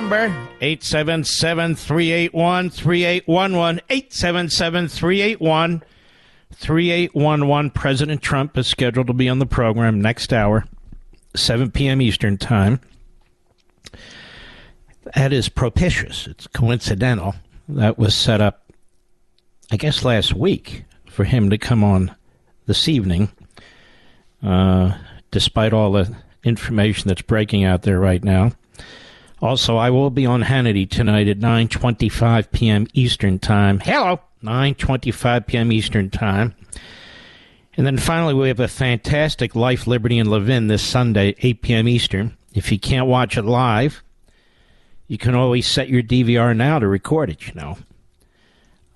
Number, 877-381-3811. 877-381-3811. President Trump is scheduled to be on the program next hour, 7 p.m. Eastern Time. That is propitious. It's coincidental. That was set up, I guess, last week for him to come on this evening, uh, despite all the information that's breaking out there right now. Also, I will be on Hannity tonight at 9:25 p.m. Eastern Time. Hello, 9:25 p.m. Eastern Time. And then finally, we have a fantastic Life, Liberty, and Levin this Sunday, 8 p.m. Eastern. If you can't watch it live, you can always set your DVR now to record it. You know,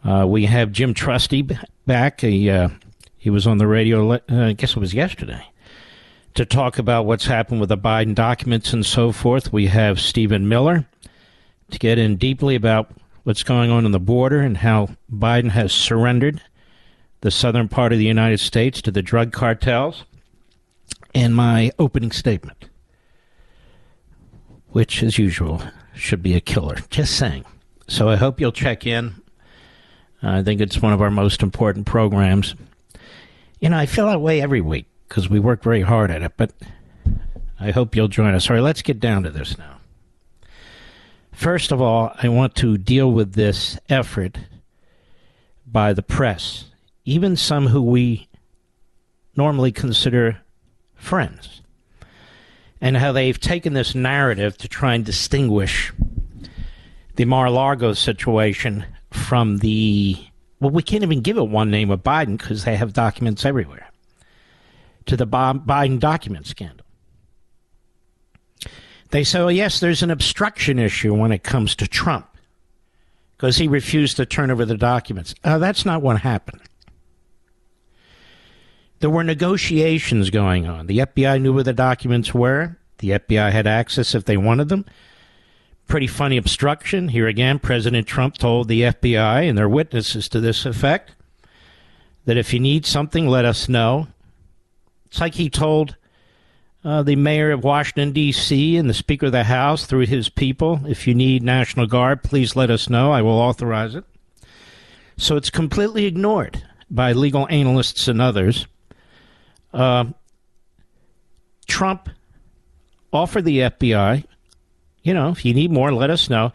uh, we have Jim Trusty back. He uh, he was on the radio. Uh, I guess it was yesterday to talk about what's happened with the Biden documents and so forth. We have Stephen Miller to get in deeply about what's going on on the border and how Biden has surrendered the southern part of the United States to the drug cartels. And my opening statement, which, as usual, should be a killer. Just saying. So I hope you'll check in. I think it's one of our most important programs. You know, I feel that way every week because we work very hard at it, but I hope you'll join us. All right, let's get down to this now. First of all, I want to deal with this effort by the press, even some who we normally consider friends, and how they've taken this narrative to try and distinguish the Mar-a-Lago situation from the well, we can't even give it one name of Biden because they have documents everywhere to the Biden document scandal. They say, well, yes, there's an obstruction issue when it comes to Trump because he refused to turn over the documents. Uh, that's not what happened. There were negotiations going on. The FBI knew where the documents were. The FBI had access if they wanted them. Pretty funny obstruction. Here again, President Trump told the FBI and their witnesses to this effect that if you need something, let us know. It's like he told uh, the mayor of Washington, D.C., and the Speaker of the House through his people if you need National Guard, please let us know. I will authorize it. So it's completely ignored by legal analysts and others. Uh, Trump offered the FBI, you know, if you need more, let us know.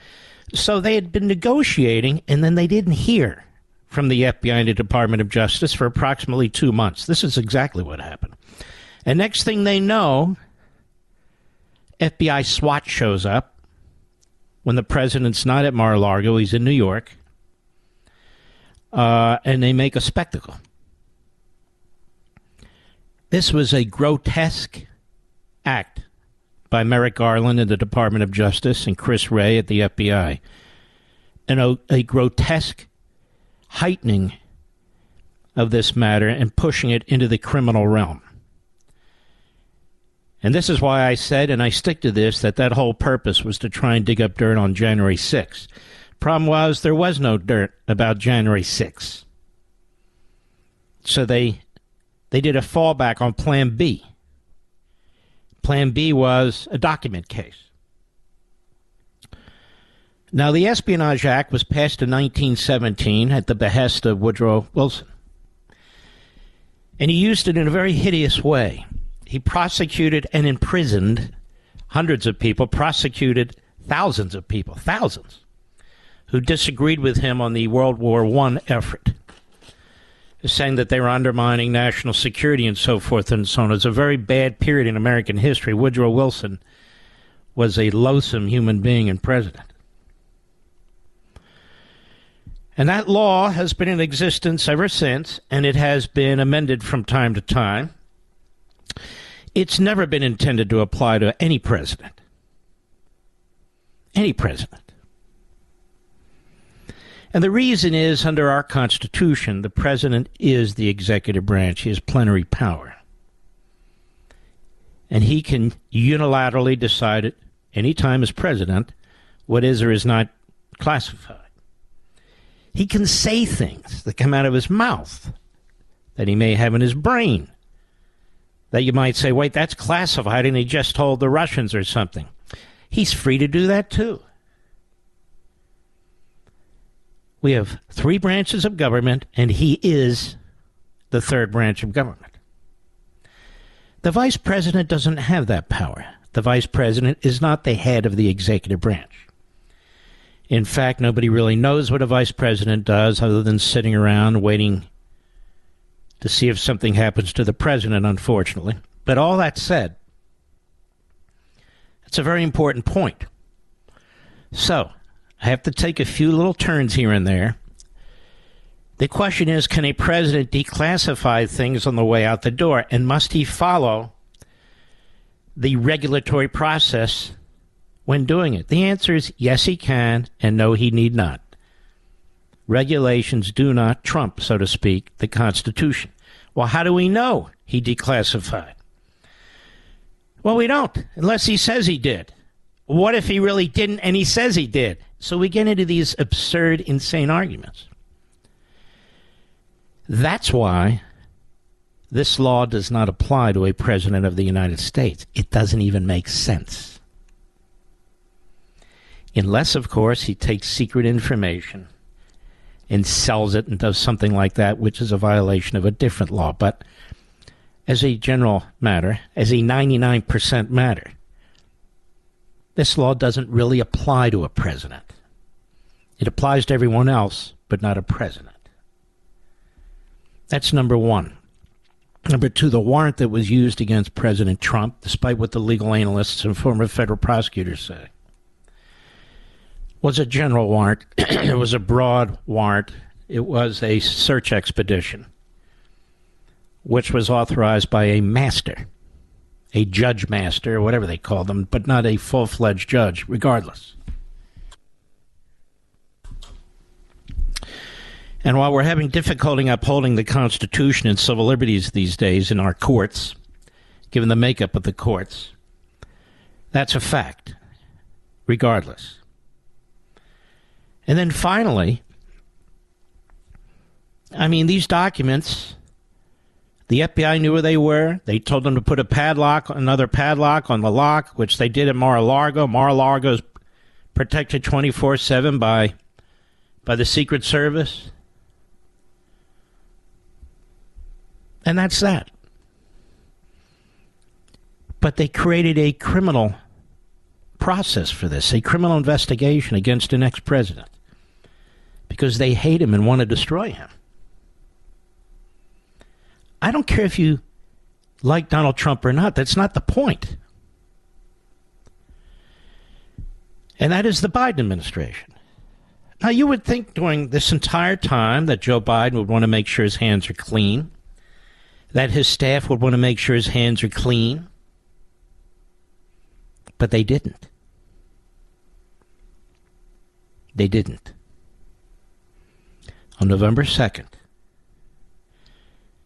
So they had been negotiating, and then they didn't hear from the FBI and the Department of Justice for approximately two months. This is exactly what happened. And next thing they know, FBI SWAT shows up when the president's not at Mar a Lago, he's in New York, uh, and they make a spectacle. This was a grotesque act by Merrick Garland in the Department of Justice and Chris Wray at the FBI. And a, a grotesque heightening of this matter and pushing it into the criminal realm. And this is why I said, and I stick to this, that that whole purpose was to try and dig up dirt on January 6th. Problem was, there was no dirt about January 6th. So they they did a fallback on Plan B. Plan B was a document case. Now, the Espionage Act was passed in 1917 at the behest of Woodrow Wilson. And he used it in a very hideous way. He prosecuted and imprisoned hundreds of people, prosecuted thousands of people, thousands, who disagreed with him on the World War I effort saying that they were undermining national security and so forth and so on. It was a very bad period in American history. Woodrow Wilson was a loathsome human being and president. And that law has been in existence ever since, and it has been amended from time to time. It's never been intended to apply to any president. Any president. And the reason is under our Constitution, the president is the executive branch. He has plenary power. And he can unilaterally decide at any time as president what is or is not classified. He can say things that come out of his mouth that he may have in his brain that you might say, wait, that's classified, and he just told the Russians or something. He's free to do that too. We have three branches of government, and he is the third branch of government. The vice president doesn't have that power. The vice president is not the head of the executive branch. In fact, nobody really knows what a vice president does other than sitting around waiting to see if something happens to the president, unfortunately. But all that said, it's a very important point. So, I have to take a few little turns here and there. The question is can a president declassify things on the way out the door? And must he follow the regulatory process when doing it? The answer is yes, he can, and no, he need not. Regulations do not trump, so to speak, the Constitution. Well, how do we know he declassified? Well, we don't, unless he says he did. What if he really didn't and he says he did? So we get into these absurd, insane arguments. That's why this law does not apply to a president of the United States. It doesn't even make sense. Unless, of course, he takes secret information and sells it and does something like that, which is a violation of a different law. But as a general matter, as a 99% matter, this law doesn't really apply to a president. It applies to everyone else, but not a president. That's number one. Number two, the warrant that was used against President Trump, despite what the legal analysts and former federal prosecutors say, was a general warrant. it was a broad warrant. It was a search expedition, which was authorized by a master a judge master, whatever they call them, but not a full fledged judge, regardless. And while we're having difficulty upholding the Constitution and civil liberties these days in our courts, given the makeup of the courts, that's a fact, regardless. And then finally, I mean, these documents the FBI knew where they were. They told them to put a padlock, another padlock on the lock, which they did at Mar-a-Lago. Mar-a-Lago is protected 24/7 by by the Secret Service. And that's that. But they created a criminal process for this, a criminal investigation against an ex president, because they hate him and want to destroy him. I don't care if you like Donald Trump or not. That's not the point. And that is the Biden administration. Now, you would think during this entire time that Joe Biden would want to make sure his hands are clean, that his staff would want to make sure his hands are clean. But they didn't. They didn't. On November 2nd,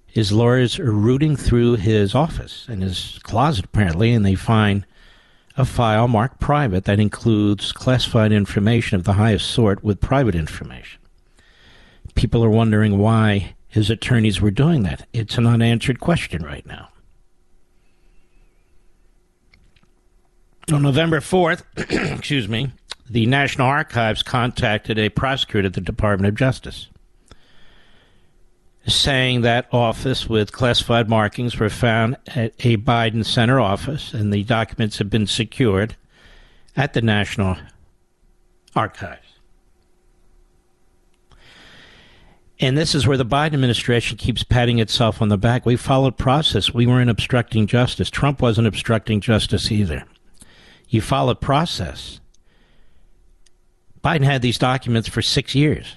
his lawyers are rooting through his office and his closet, apparently, and they find a file marked private that includes classified information of the highest sort with private information. People are wondering why his attorneys were doing that. It's an unanswered question right now. On November 4th, excuse me, the National Archives contacted a prosecutor at the Department of Justice saying that office with classified markings were found at a Biden Center office and the documents have been secured at the National Archives. And this is where the Biden administration keeps patting itself on the back. We followed process. We weren't obstructing justice. Trump wasn't obstructing justice either. You followed process. Biden had these documents for six years.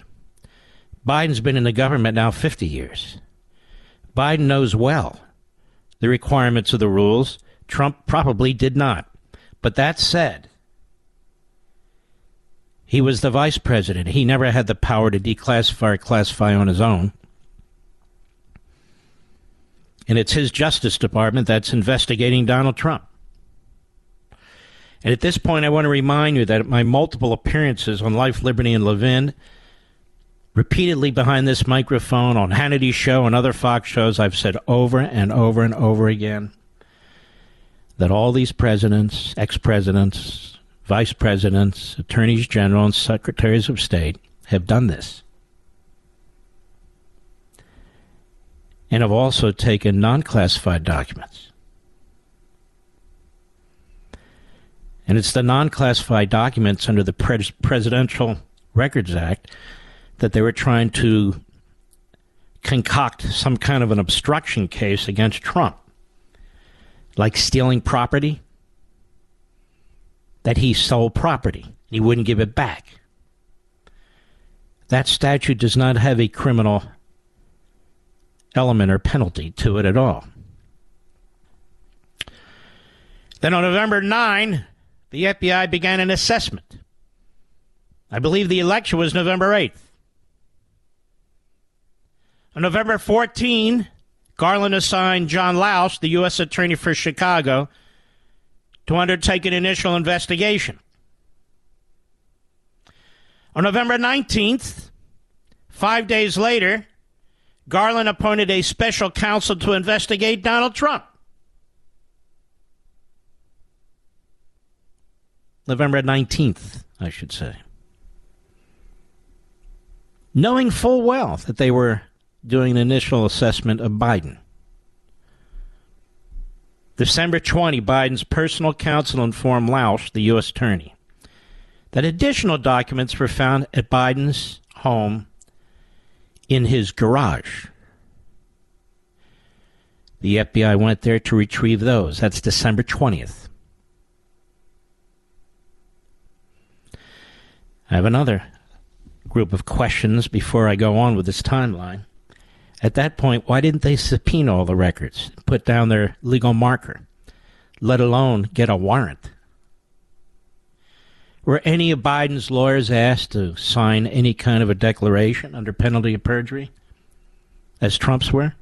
Biden's been in the government now 50 years. Biden knows well the requirements of the rules. Trump probably did not. But that said, he was the vice president. He never had the power to declassify or classify on his own. And it's his Justice Department that's investigating Donald Trump. And at this point, I want to remind you that my multiple appearances on Life, Liberty, and Levin, repeatedly behind this microphone on Hannity's show and other Fox shows, I've said over and over and over again that all these presidents, ex presidents, vice presidents, attorneys general, and secretaries of state have done this. And have also taken non classified documents. And it's the non classified documents under the Pres- Presidential Records Act that they were trying to concoct some kind of an obstruction case against Trump, like stealing property, that he stole property. and He wouldn't give it back. That statute does not have a criminal element or penalty to it at all. Then on November 9, the FBI began an assessment. I believe the election was November 8th. On November 14, Garland assigned John Lausch, the U.S. Attorney for Chicago, to undertake an initial investigation. On November 19th, five days later, Garland appointed a special counsel to investigate Donald Trump. November 19th, I should say. Knowing full well that they were doing an initial assessment of Biden. December 20, Biden's personal counsel informed Lausch, the U.S. Attorney, that additional documents were found at Biden's home in his garage. The FBI went there to retrieve those. That's December 20th. I have another group of questions before I go on with this timeline. At that point, why didn't they subpoena all the records, put down their legal marker, let alone get a warrant? Were any of Biden's lawyers asked to sign any kind of a declaration under penalty of perjury, as Trump's were?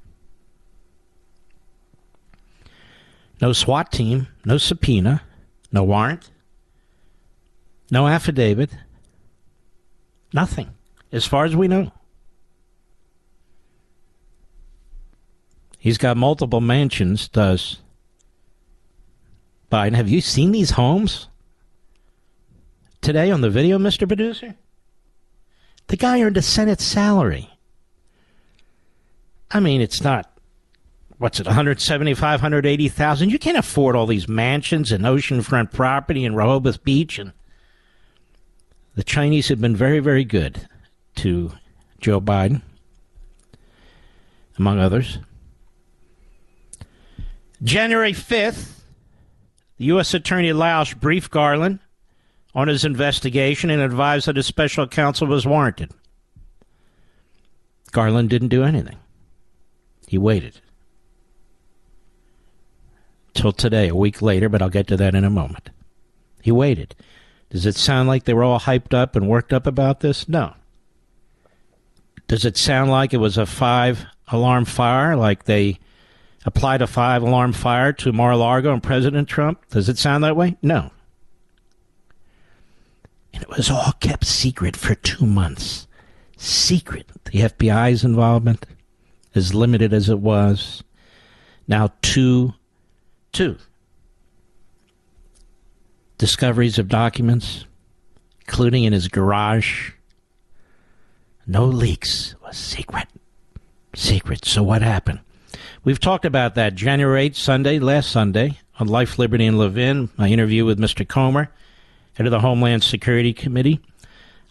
No SWAT team, no subpoena, no warrant, no affidavit, nothing, as far as we know. He's got multiple mansions, does Biden. Have you seen these homes today on the video, Mr. Producer? The guy earned a Senate salary. I mean, it's not what's it, 175, 180,000. You can't afford all these mansions and oceanfront property in Rehoboth Beach and the Chinese have been very, very good to Joe Biden, among others. January 5th, the U.S. Attorney Lausch briefed Garland on his investigation and advised that a special counsel was warranted. Garland didn't do anything. He waited. Till today, a week later, but I'll get to that in a moment. He waited. Does it sound like they were all hyped up and worked up about this? No. Does it sound like it was a five alarm fire, like they applied a five alarm fire to Mar a Lago and President Trump? Does it sound that way? No. And it was all kept secret for two months. Secret. The FBI's involvement, as limited as it was. Now, two, two discoveries of documents, including in his garage. No leaks. It was secret. Secret. So what happened? We've talked about that January 8th, Sunday, last Sunday, on Life, Liberty, and Levin, my interview with Mr. Comer, head of the Homeland Security Committee.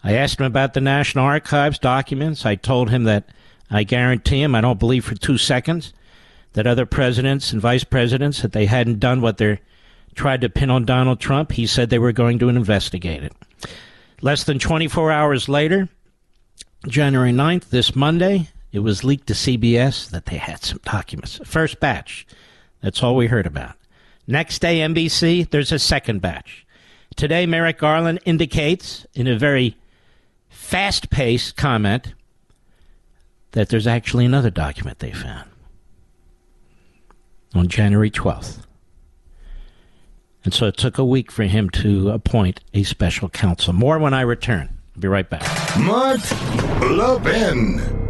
I asked him about the National Archives documents. I told him that I guarantee him, I don't believe for two seconds, that other presidents and vice presidents, that they hadn't done what they tried to pin on Donald Trump. He said they were going to investigate it. Less than 24 hours later, January 9th, this Monday, it was leaked to CBS that they had some documents. First batch. That's all we heard about. Next day, NBC, there's a second batch. Today, Merrick Garland indicates in a very fast paced comment that there's actually another document they found on January 12th. And so it took a week for him to appoint a special counsel. More when I return. I'll be right back. Mark Levin.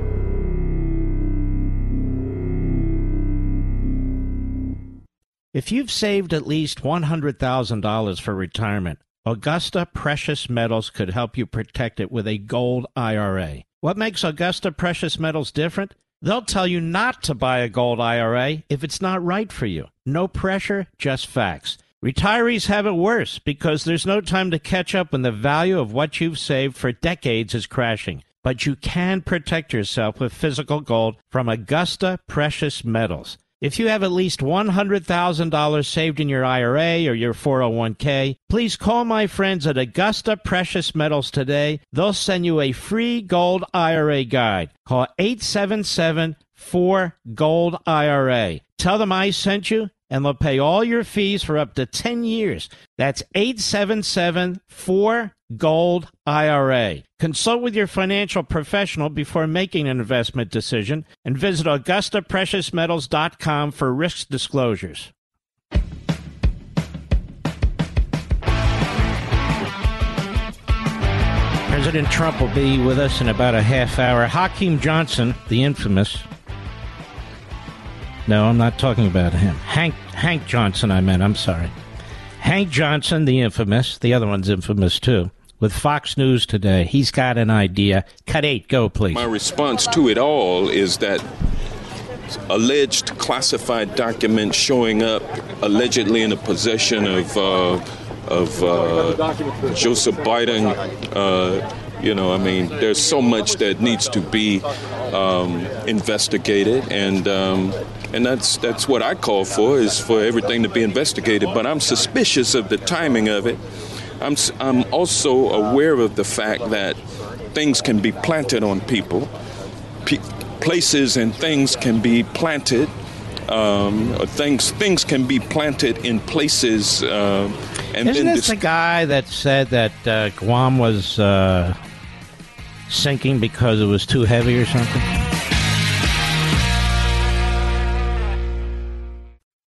If you've saved at least $100,000 for retirement, Augusta Precious Metals could help you protect it with a gold IRA. What makes Augusta Precious Metals different? They'll tell you not to buy a gold IRA if it's not right for you. No pressure, just facts. Retirees have it worse because there's no time to catch up when the value of what you've saved for decades is crashing. But you can protect yourself with physical gold from Augusta Precious Metals. If you have at least $100,000 saved in your IRA or your 401k, please call my friends at Augusta Precious Metals today. They'll send you a free gold IRA guide. Call 877 4 Gold IRA. Tell them I sent you and they'll pay all your fees for up to 10 years. That's 877 4 Gold IRA. Consult with your financial professional before making an investment decision and visit AugustaPreciousMetals.com for risk disclosures. President Trump will be with us in about a half hour. Hakeem Johnson, the infamous. No, I'm not talking about him. Hank Hank Johnson, I meant. I'm sorry. Hank Johnson, the infamous. The other one's infamous too with Fox News today. He's got an idea. Cut eight, go please. My response to it all is that alleged classified documents showing up allegedly in the possession of uh, of uh, Joseph Biden. Uh, you know, I mean, there's so much that needs to be um, investigated, and um, and that's that's what I call for is for everything to be investigated. But I'm suspicious of the timing of it I'm, I'm also aware of the fact that things can be planted on people. P- places and things can be planted. Um, things things can be planted in places. Uh, and Isn't this dis- the guy that said that uh, Guam was uh, sinking because it was too heavy or something?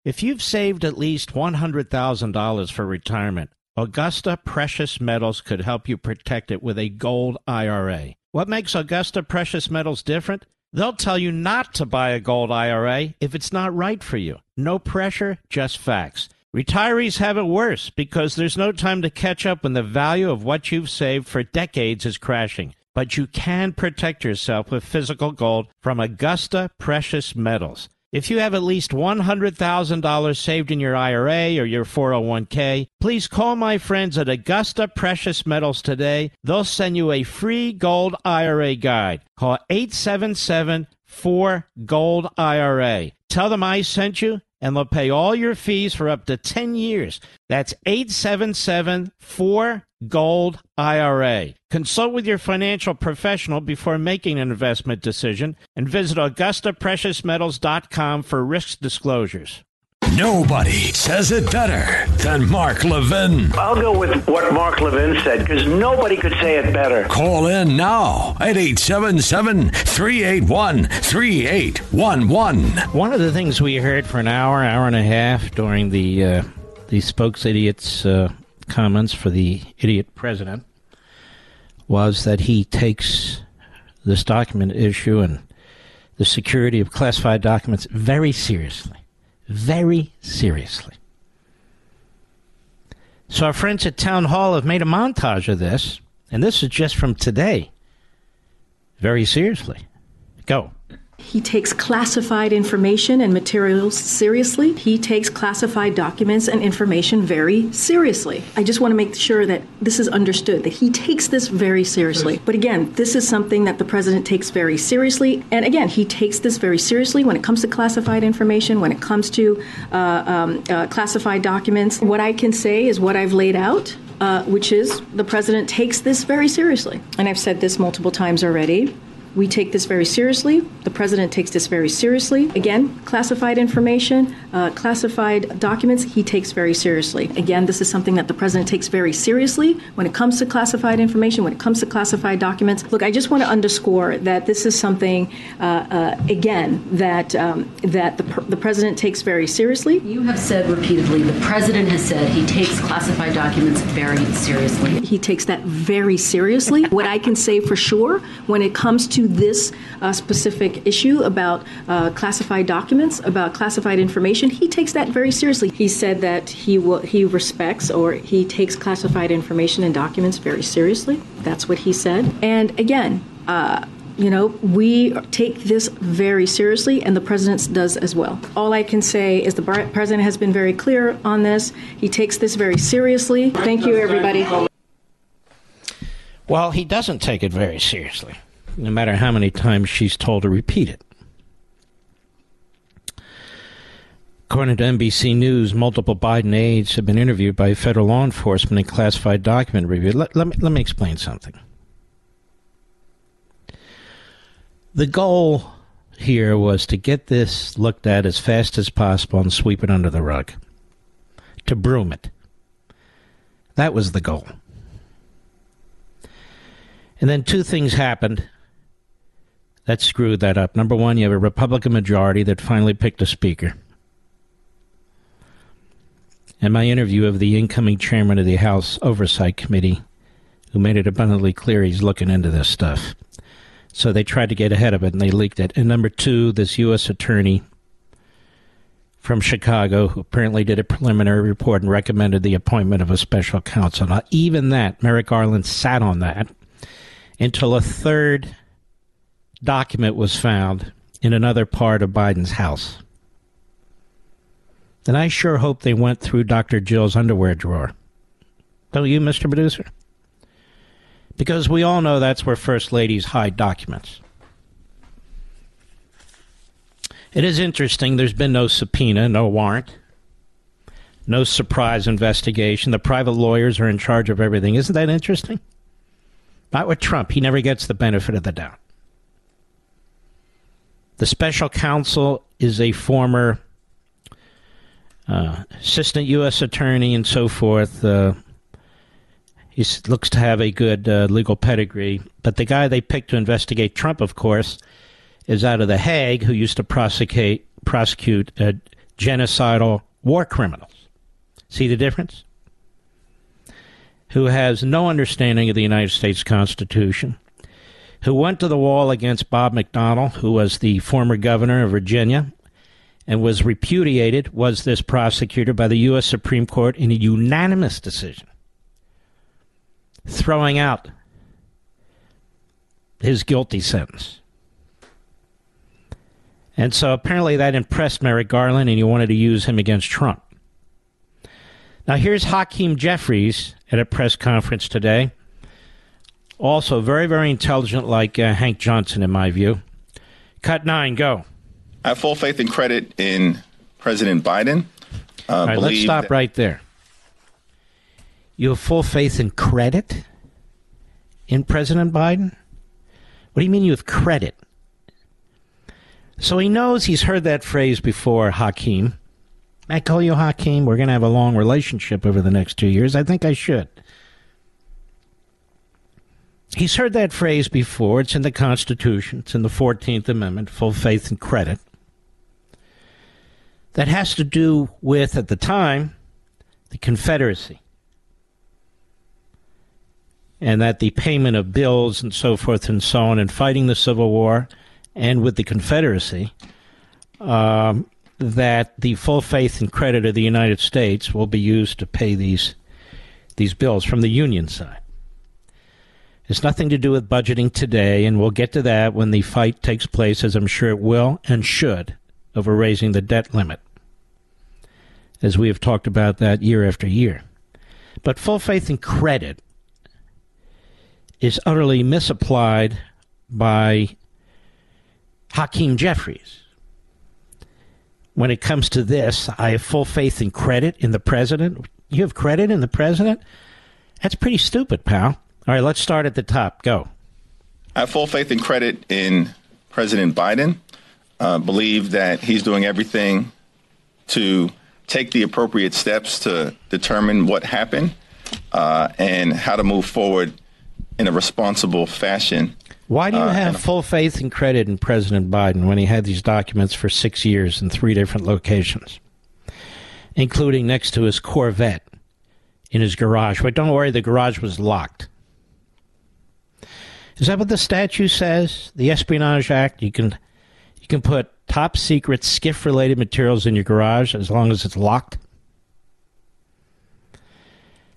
If you've saved at least $100,000 for retirement, Augusta Precious Metals could help you protect it with a gold IRA. What makes Augusta Precious Metals different? They'll tell you not to buy a gold IRA if it's not right for you. No pressure, just facts. Retirees have it worse because there's no time to catch up when the value of what you've saved for decades is crashing. But you can protect yourself with physical gold from Augusta Precious Metals. If you have at least $100,000 saved in your IRA or your 401k, please call my friends at Augusta Precious Metals today. They'll send you a free gold IRA guide. Call 877 4 Gold IRA. Tell them I sent you and they'll pay all your fees for up to 10 years. That's 877 4 Gold IRA. Consult with your financial professional before making an investment decision and visit AugustaPreciousMetals.com for risk disclosures. Nobody says it better than Mark Levin. I'll go with what Mark Levin said because nobody could say it better. Call in now at 877 381 3811. One of the things we heard for an hour, hour and a half during the uh, the spokes idiots uh, comments for the idiot president was that he takes this document issue and the security of classified documents very seriously. Very seriously. So, our friends at Town Hall have made a montage of this, and this is just from today. Very seriously. Go. He takes classified information and materials seriously. He takes classified documents and information very seriously. I just want to make sure that this is understood that he takes this very seriously. But again, this is something that the president takes very seriously. And again, he takes this very seriously when it comes to classified information, when it comes to uh, um, uh, classified documents. What I can say is what I've laid out. Uh, which is the president takes this very seriously. And I've said this multiple times already. We take this very seriously. The president takes this very seriously. Again, classified information, uh, classified documents, he takes very seriously. Again, this is something that the president takes very seriously when it comes to classified information, when it comes to classified documents. Look, I just want to underscore that this is something, uh, uh, again, that um, that the, the president takes very seriously. You have said repeatedly, the president has said he takes classified documents very seriously. He takes that very seriously. what I can say for sure when it comes to this uh, specific issue about uh, classified documents, about classified information, he takes that very seriously. He said that he he respects or he takes classified information and documents very seriously. That's what he said. And again, uh, you know, we take this very seriously, and the president does as well. All I can say is the president has been very clear on this. He takes this very seriously. Thank you, everybody. Well, he doesn't take it very seriously no matter how many times she's told to repeat it. According to NBC News, multiple Biden aides have been interviewed by federal law enforcement in classified document review. Let, let, me, let me explain something. The goal here was to get this looked at as fast as possible and sweep it under the rug, to broom it. That was the goal. And then two things happened that screwed that up. Number one, you have a Republican majority that finally picked a speaker. And my interview of the incoming chairman of the House Oversight Committee, who made it abundantly clear he's looking into this stuff. So they tried to get ahead of it and they leaked it. And number two, this U.S. attorney from Chicago, who apparently did a preliminary report and recommended the appointment of a special counsel. Now, even that, Merrick Garland sat on that until a third document was found in another part of Biden's house. And I sure hope they went through Dr. Jill's underwear drawer. Don't you, Mr. Producer? Because we all know that's where First Ladies hide documents. It is interesting. There's been no subpoena, no warrant, no surprise investigation. The private lawyers are in charge of everything. Isn't that interesting? Not with Trump. He never gets the benefit of the doubt. The special counsel is a former uh, assistant U.S. attorney and so forth. Uh, he looks to have a good uh, legal pedigree. But the guy they picked to investigate Trump, of course, is out of The Hague, who used to prosecute prosecute uh, genocidal war criminals. See the difference? Who has no understanding of the United States Constitution, who went to the wall against Bob McDonnell, who was the former governor of Virginia and was repudiated, was this prosecutor by the U.S. Supreme Court in a unanimous decision, throwing out his guilty sentence. And so apparently that impressed Merrick Garland, and he wanted to use him against Trump. Now, here's Hakeem Jeffries at a press conference today also, very, very intelligent, like uh, Hank Johnson, in my view. Cut nine, go. I have full faith and credit in President Biden. Uh, All right, let's stop that- right there. You have full faith and credit in President Biden? What do you mean you have credit? So he knows he's heard that phrase before, Hakeem. I call you Hakeem. We're going to have a long relationship over the next two years. I think I should. He's heard that phrase before. It's in the Constitution, it's in the 14th Amendment full faith and credit. That has to do with, at the time, the Confederacy. And that the payment of bills and so forth and so on in fighting the Civil War and with the Confederacy, um, that the full faith and credit of the United States will be used to pay these these bills from the Union side. It's nothing to do with budgeting today, and we'll get to that when the fight takes place, as I'm sure it will and should, over raising the debt limit, as we have talked about that year after year. But full faith and credit is utterly misapplied by Hakeem Jeffries. When it comes to this, I have full faith and credit in the president. You have credit in the president? That's pretty stupid, pal. All right, let's start at the top. Go. I have full faith and credit in President Biden. Uh, believe that he's doing everything to take the appropriate steps to determine what happened uh, and how to move forward in a responsible fashion. Why do you Uh, have and- full faith and credit in President Biden when he had these documents for six years in three different locations, including next to his Corvette in his garage? But don't worry, the garage was locked. Is that what the statute says? The Espionage Act. You can you can put top secret SCIF related materials in your garage as long as it's locked.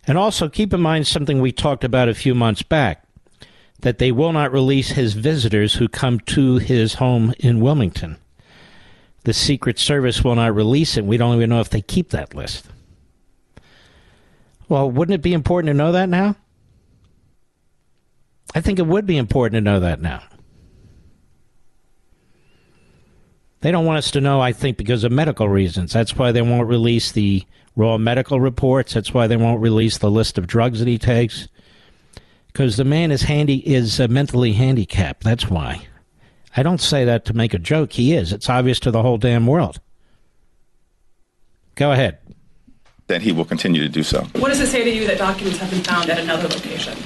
And also keep in mind something we talked about a few months back that they will not release his visitors who come to his home in Wilmington. The Secret Service will not release it. We don't even know if they keep that list. Well, wouldn't it be important to know that now? I think it would be important to know that now. They don't want us to know, I think, because of medical reasons. That's why they won't release the raw medical reports. That's why they won't release the list of drugs that he takes. Because the man is handy is uh, mentally handicapped. That's why. I don't say that to make a joke. He is. It's obvious to the whole damn world. Go ahead. That he will continue to do so. What does it say to you that documents have been found at another location?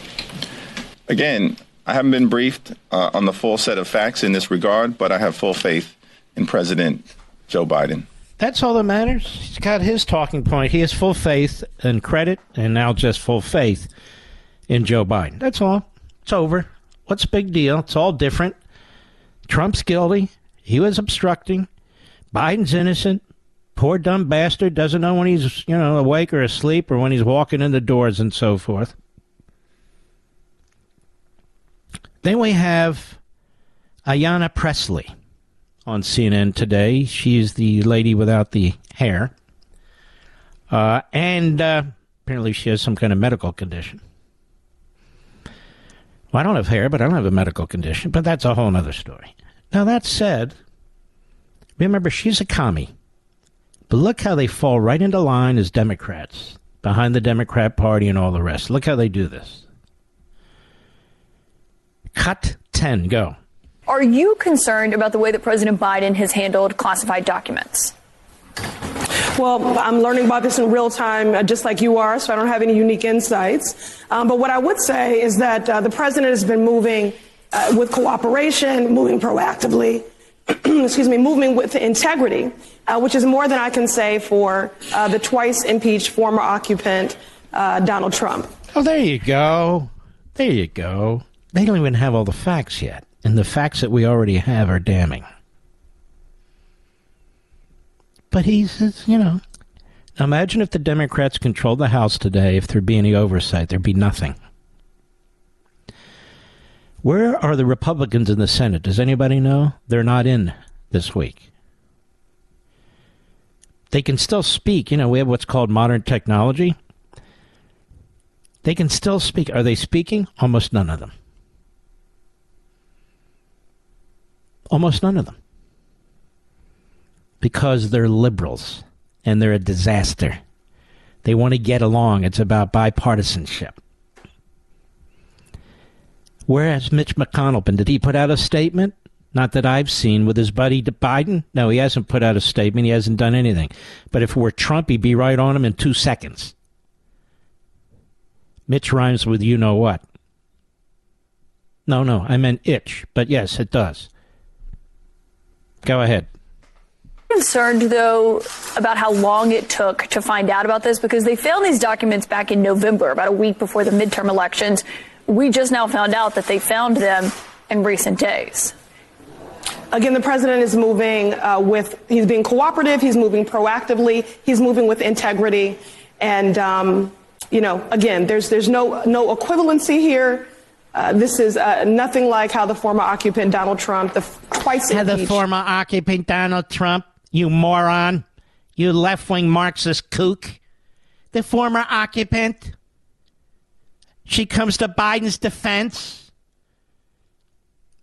Again, I haven't been briefed uh, on the full set of facts in this regard, but I have full faith in President Joe Biden. That's all that matters. He's got his talking point. He has full faith and credit, and now just full faith in Joe Biden. That's all. It's over. What's the big deal? It's all different. Trump's guilty. He was obstructing. Biden's innocent. Poor dumb bastard doesn't know when he's, you know, awake or asleep or when he's walking in the doors and so forth. Then we have Ayanna Pressley on CNN today. She's the lady without the hair. Uh, and uh, apparently she has some kind of medical condition. Well, I don't have hair, but I don't have a medical condition, but that's a whole other story. Now, that said, remember, she's a commie. But look how they fall right into line as Democrats, behind the Democrat Party and all the rest. Look how they do this. Cut 10, go. Are you concerned about the way that President Biden has handled classified documents? Well, I'm learning about this in real time, uh, just like you are, so I don't have any unique insights. Um, but what I would say is that uh, the president has been moving uh, with cooperation, moving proactively, excuse me, moving with integrity, uh, which is more than I can say for uh, the twice impeached former occupant, uh, Donald Trump. Oh, there you go. There you go. They don't even have all the facts yet. And the facts that we already have are damning. But he says, you know, imagine if the Democrats controlled the House today, if there'd be any oversight, there'd be nothing. Where are the Republicans in the Senate? Does anybody know? They're not in this week. They can still speak. You know, we have what's called modern technology. They can still speak. Are they speaking? Almost none of them. Almost none of them. Because they're liberals and they're a disaster. They want to get along. It's about bipartisanship. Where has Mitch McConnell been? Did he put out a statement? Not that I've seen with his buddy Biden. No, he hasn't put out a statement. He hasn't done anything. But if it were Trump, he'd be right on him in two seconds. Mitch rhymes with you know what. No, no, I meant itch. But yes, it does. Go ahead concerned, though, about how long it took to find out about this because they found these documents back in November, about a week before the midterm elections. We just now found out that they found them in recent days. Again, the president is moving uh, with, he's being cooperative, he's moving proactively, he's moving with integrity. And, um, you know, again, there's, there's no, no equivalency here. Uh, this is uh, nothing like how the former occupant Donald Trump, the twice how the former occupant Donald Trump you moron. You left wing Marxist kook. The former occupant. She comes to Biden's defense.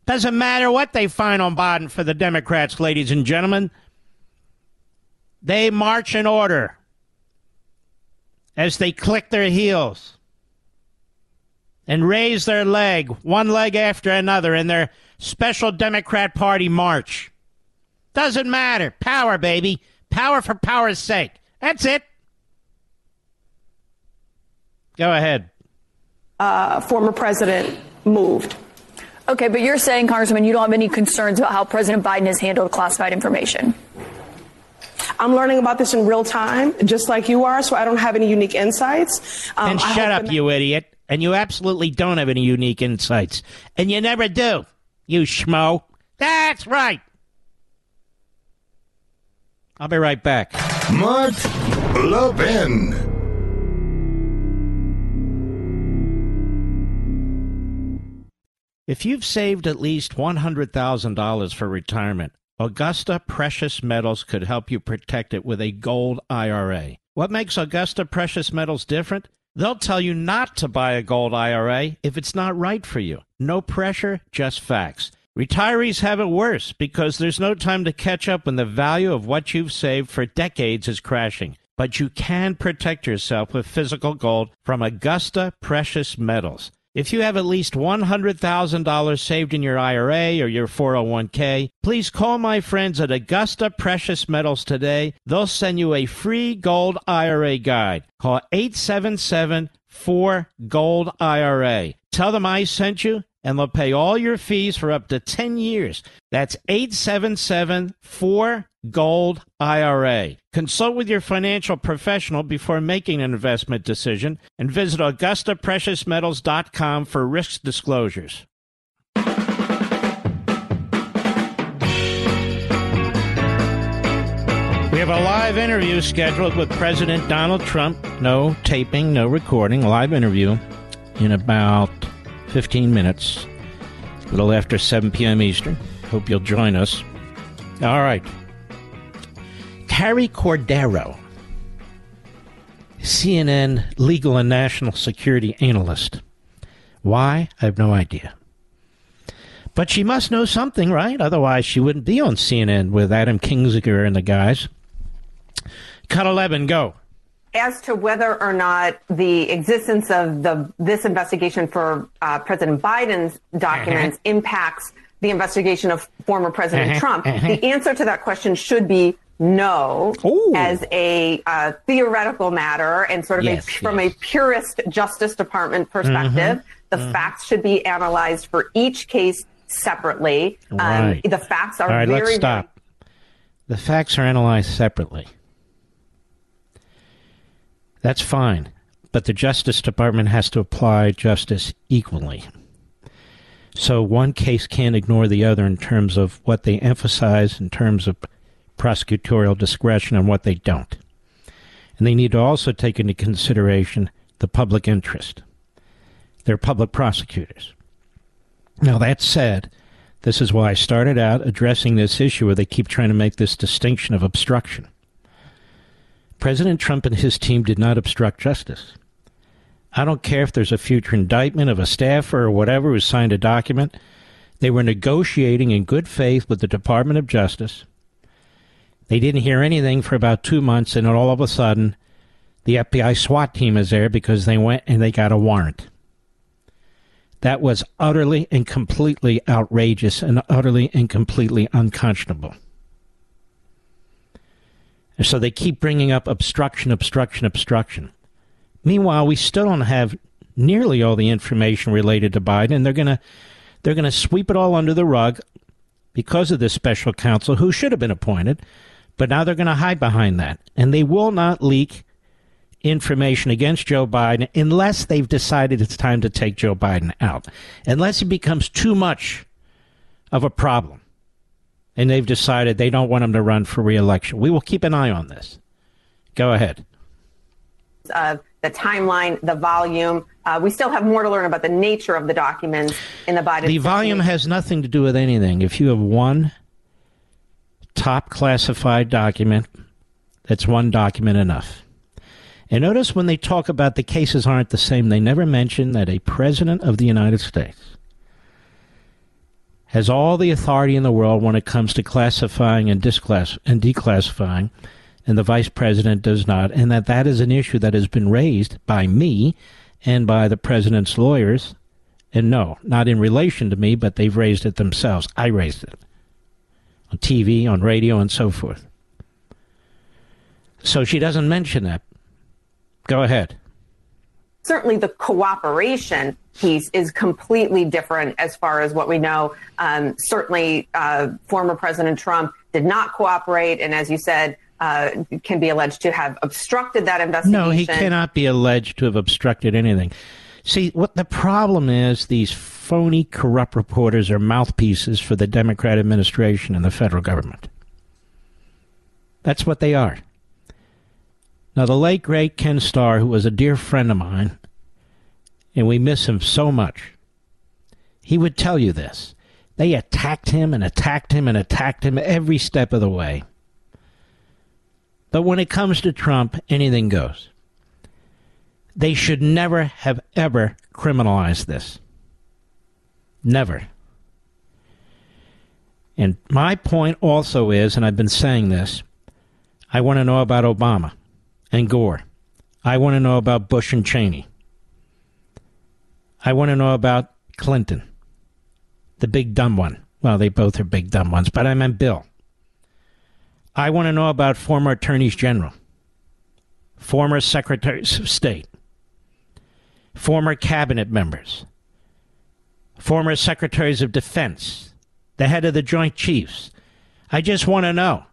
Doesn't matter what they find on Biden for the Democrats, ladies and gentlemen. They march in order as they click their heels and raise their leg, one leg after another, in their special Democrat Party march. Doesn't matter. Power, baby. Power for power's sake. That's it. Go ahead. Uh, former president moved. Okay, but you're saying, Congressman, you don't have any concerns about how President Biden has handled classified information. I'm learning about this in real time, just like you are, so I don't have any unique insights. Um, and shut up, you idiot. And you absolutely don't have any unique insights. And you never do, you schmo. That's right. I'll be right back. Mark Levin. If you've saved at least $100,000 for retirement, Augusta Precious Metals could help you protect it with a gold IRA. What makes Augusta Precious Metals different? They'll tell you not to buy a gold IRA if it's not right for you. No pressure, just facts. Retirees have it worse because there's no time to catch up when the value of what you've saved for decades is crashing. But you can protect yourself with physical gold from Augusta Precious Metals. If you have at least $100,000 saved in your IRA or your 401k, please call my friends at Augusta Precious Metals today. They'll send you a free gold IRA guide. Call 877 4 Gold IRA. Tell them I sent you and they'll pay all your fees for up to 10 years. That's 877 4 Gold IRA. Consult with your financial professional before making an investment decision and visit AugustaPreciousMetals.com for risk disclosures. We have a live interview scheduled with President Donald Trump. No taping, no recording, live interview in about 15 minutes, a little after 7 p.m. Eastern. Hope you'll join us. All right. Carrie Cordero, CNN legal and national security analyst. Why? I have no idea. But she must know something, right? Otherwise, she wouldn't be on CNN with Adam Kinzinger and the guys. Cut 11, go as to whether or not the existence of the this investigation for uh, President Biden's documents uh-huh. impacts the investigation of former President uh-huh. Trump, the answer to that question should be no, Ooh. as a uh, theoretical matter and sort of yes, a, yes. from a purist Justice Department perspective. Mm-hmm. The mm-hmm. facts should be analyzed for each case separately. Um, right. Um, the facts are All right, very. Let's stop. Very... The facts are analyzed separately. That's fine. But the Justice Department has to apply justice equally. So one case can't ignore the other in terms of what they emphasize, in terms of prosecutorial discretion, and what they don't. And they need to also take into consideration the public interest. They're public prosecutors. Now, that said, this is why I started out addressing this issue where they keep trying to make this distinction of obstruction. President Trump and his team did not obstruct justice. I don't care if there's a future indictment of a staffer or whatever who signed a document. They were negotiating in good faith with the Department of Justice. They didn't hear anything for about two months, and all of a sudden, the FBI SWAT team is there because they went and they got a warrant. That was utterly and completely outrageous and utterly and completely unconscionable. So they keep bringing up obstruction, obstruction, obstruction. Meanwhile, we still don't have nearly all the information related to Biden, and they're going to they're going to sweep it all under the rug because of this special counsel who should have been appointed, but now they're going to hide behind that, and they will not leak information against Joe Biden unless they've decided it's time to take Joe Biden out, unless it becomes too much of a problem, and they've decided they don't want him to run for reelection. We will keep an eye on this. Go ahead. Uh, the timeline, the volume. Uh, we still have more to learn about the nature of the documents in the Biden. The volume has nothing to do with anything. If you have one top classified document, that's one document enough. And notice when they talk about the cases aren't the same, they never mention that a president of the United States has all the authority in the world when it comes to classifying and, disclass- and declassifying and the vice president does not, and that that is an issue that has been raised by me and by the president's lawyers. And no, not in relation to me, but they've raised it themselves. I raised it on TV, on radio, and so forth. So she doesn't mention that. Go ahead. Certainly, the cooperation piece is completely different as far as what we know. Um, certainly, uh, former President Trump did not cooperate, and as you said, uh, can be alleged to have obstructed that investigation. No, he cannot be alleged to have obstructed anything. See, what the problem is, these phony, corrupt reporters are mouthpieces for the Democrat administration and the federal government. That's what they are. Now, the late, great Ken Starr, who was a dear friend of mine, and we miss him so much, he would tell you this. They attacked him and attacked him and attacked him every step of the way. But when it comes to Trump, anything goes. They should never have ever criminalized this. Never. And my point also is, and I've been saying this, I want to know about Obama and Gore. I want to know about Bush and Cheney. I want to know about Clinton, the big dumb one. Well, they both are big dumb ones, but I meant Bill. I want to know about former attorneys general, former secretaries of state, former cabinet members, former secretaries of defense, the head of the Joint Chiefs. I just want to know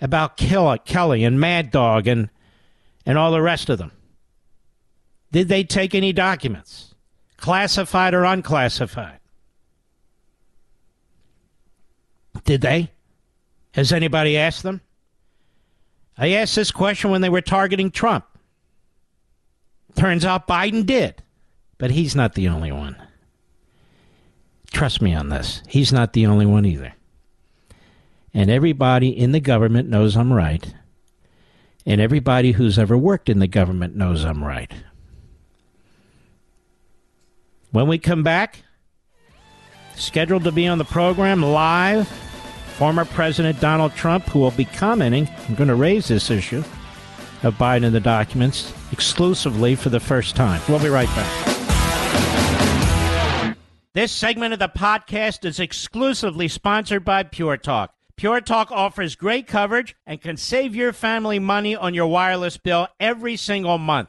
about Kelly and Mad Dog and, and all the rest of them. Did they take any documents, classified or unclassified? Did they? Has anybody asked them? I asked this question when they were targeting Trump. Turns out Biden did, but he's not the only one. Trust me on this. He's not the only one either. And everybody in the government knows I'm right. And everybody who's ever worked in the government knows I'm right. When we come back, scheduled to be on the program live former President Donald Trump, who will be commenting, I'm going to raise this issue of Biden and the documents exclusively for the first time. We'll be right back. This segment of the podcast is exclusively sponsored by Pure Talk. Pure Talk offers great coverage and can save your family money on your wireless bill every single month.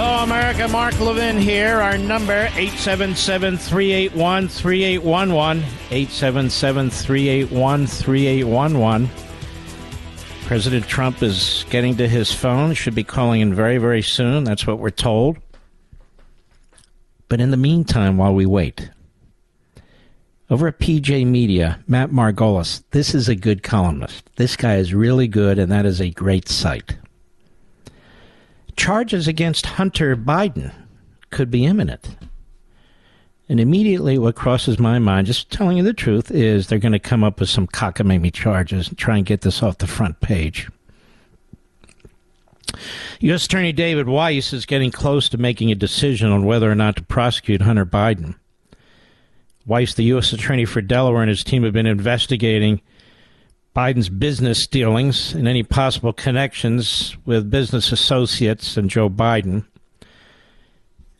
Hello, America. Mark Levin here. Our number, 877-381-3811. 877-381-3811. President Trump is getting to his phone. Should be calling in very, very soon. That's what we're told. But in the meantime, while we wait, over at PJ Media, Matt Margolis, this is a good columnist. This guy is really good, and that is a great site charges against Hunter Biden could be imminent. And immediately, what crosses my mind, just telling you the truth, is they're going to come up with some cockamamie charges and try and get this off the front page. U.S. Attorney David Weiss is getting close to making a decision on whether or not to prosecute Hunter Biden. Weiss, the U.S. Attorney for Delaware, and his team have been investigating Biden's business dealings and any possible connections with business associates and Joe Biden.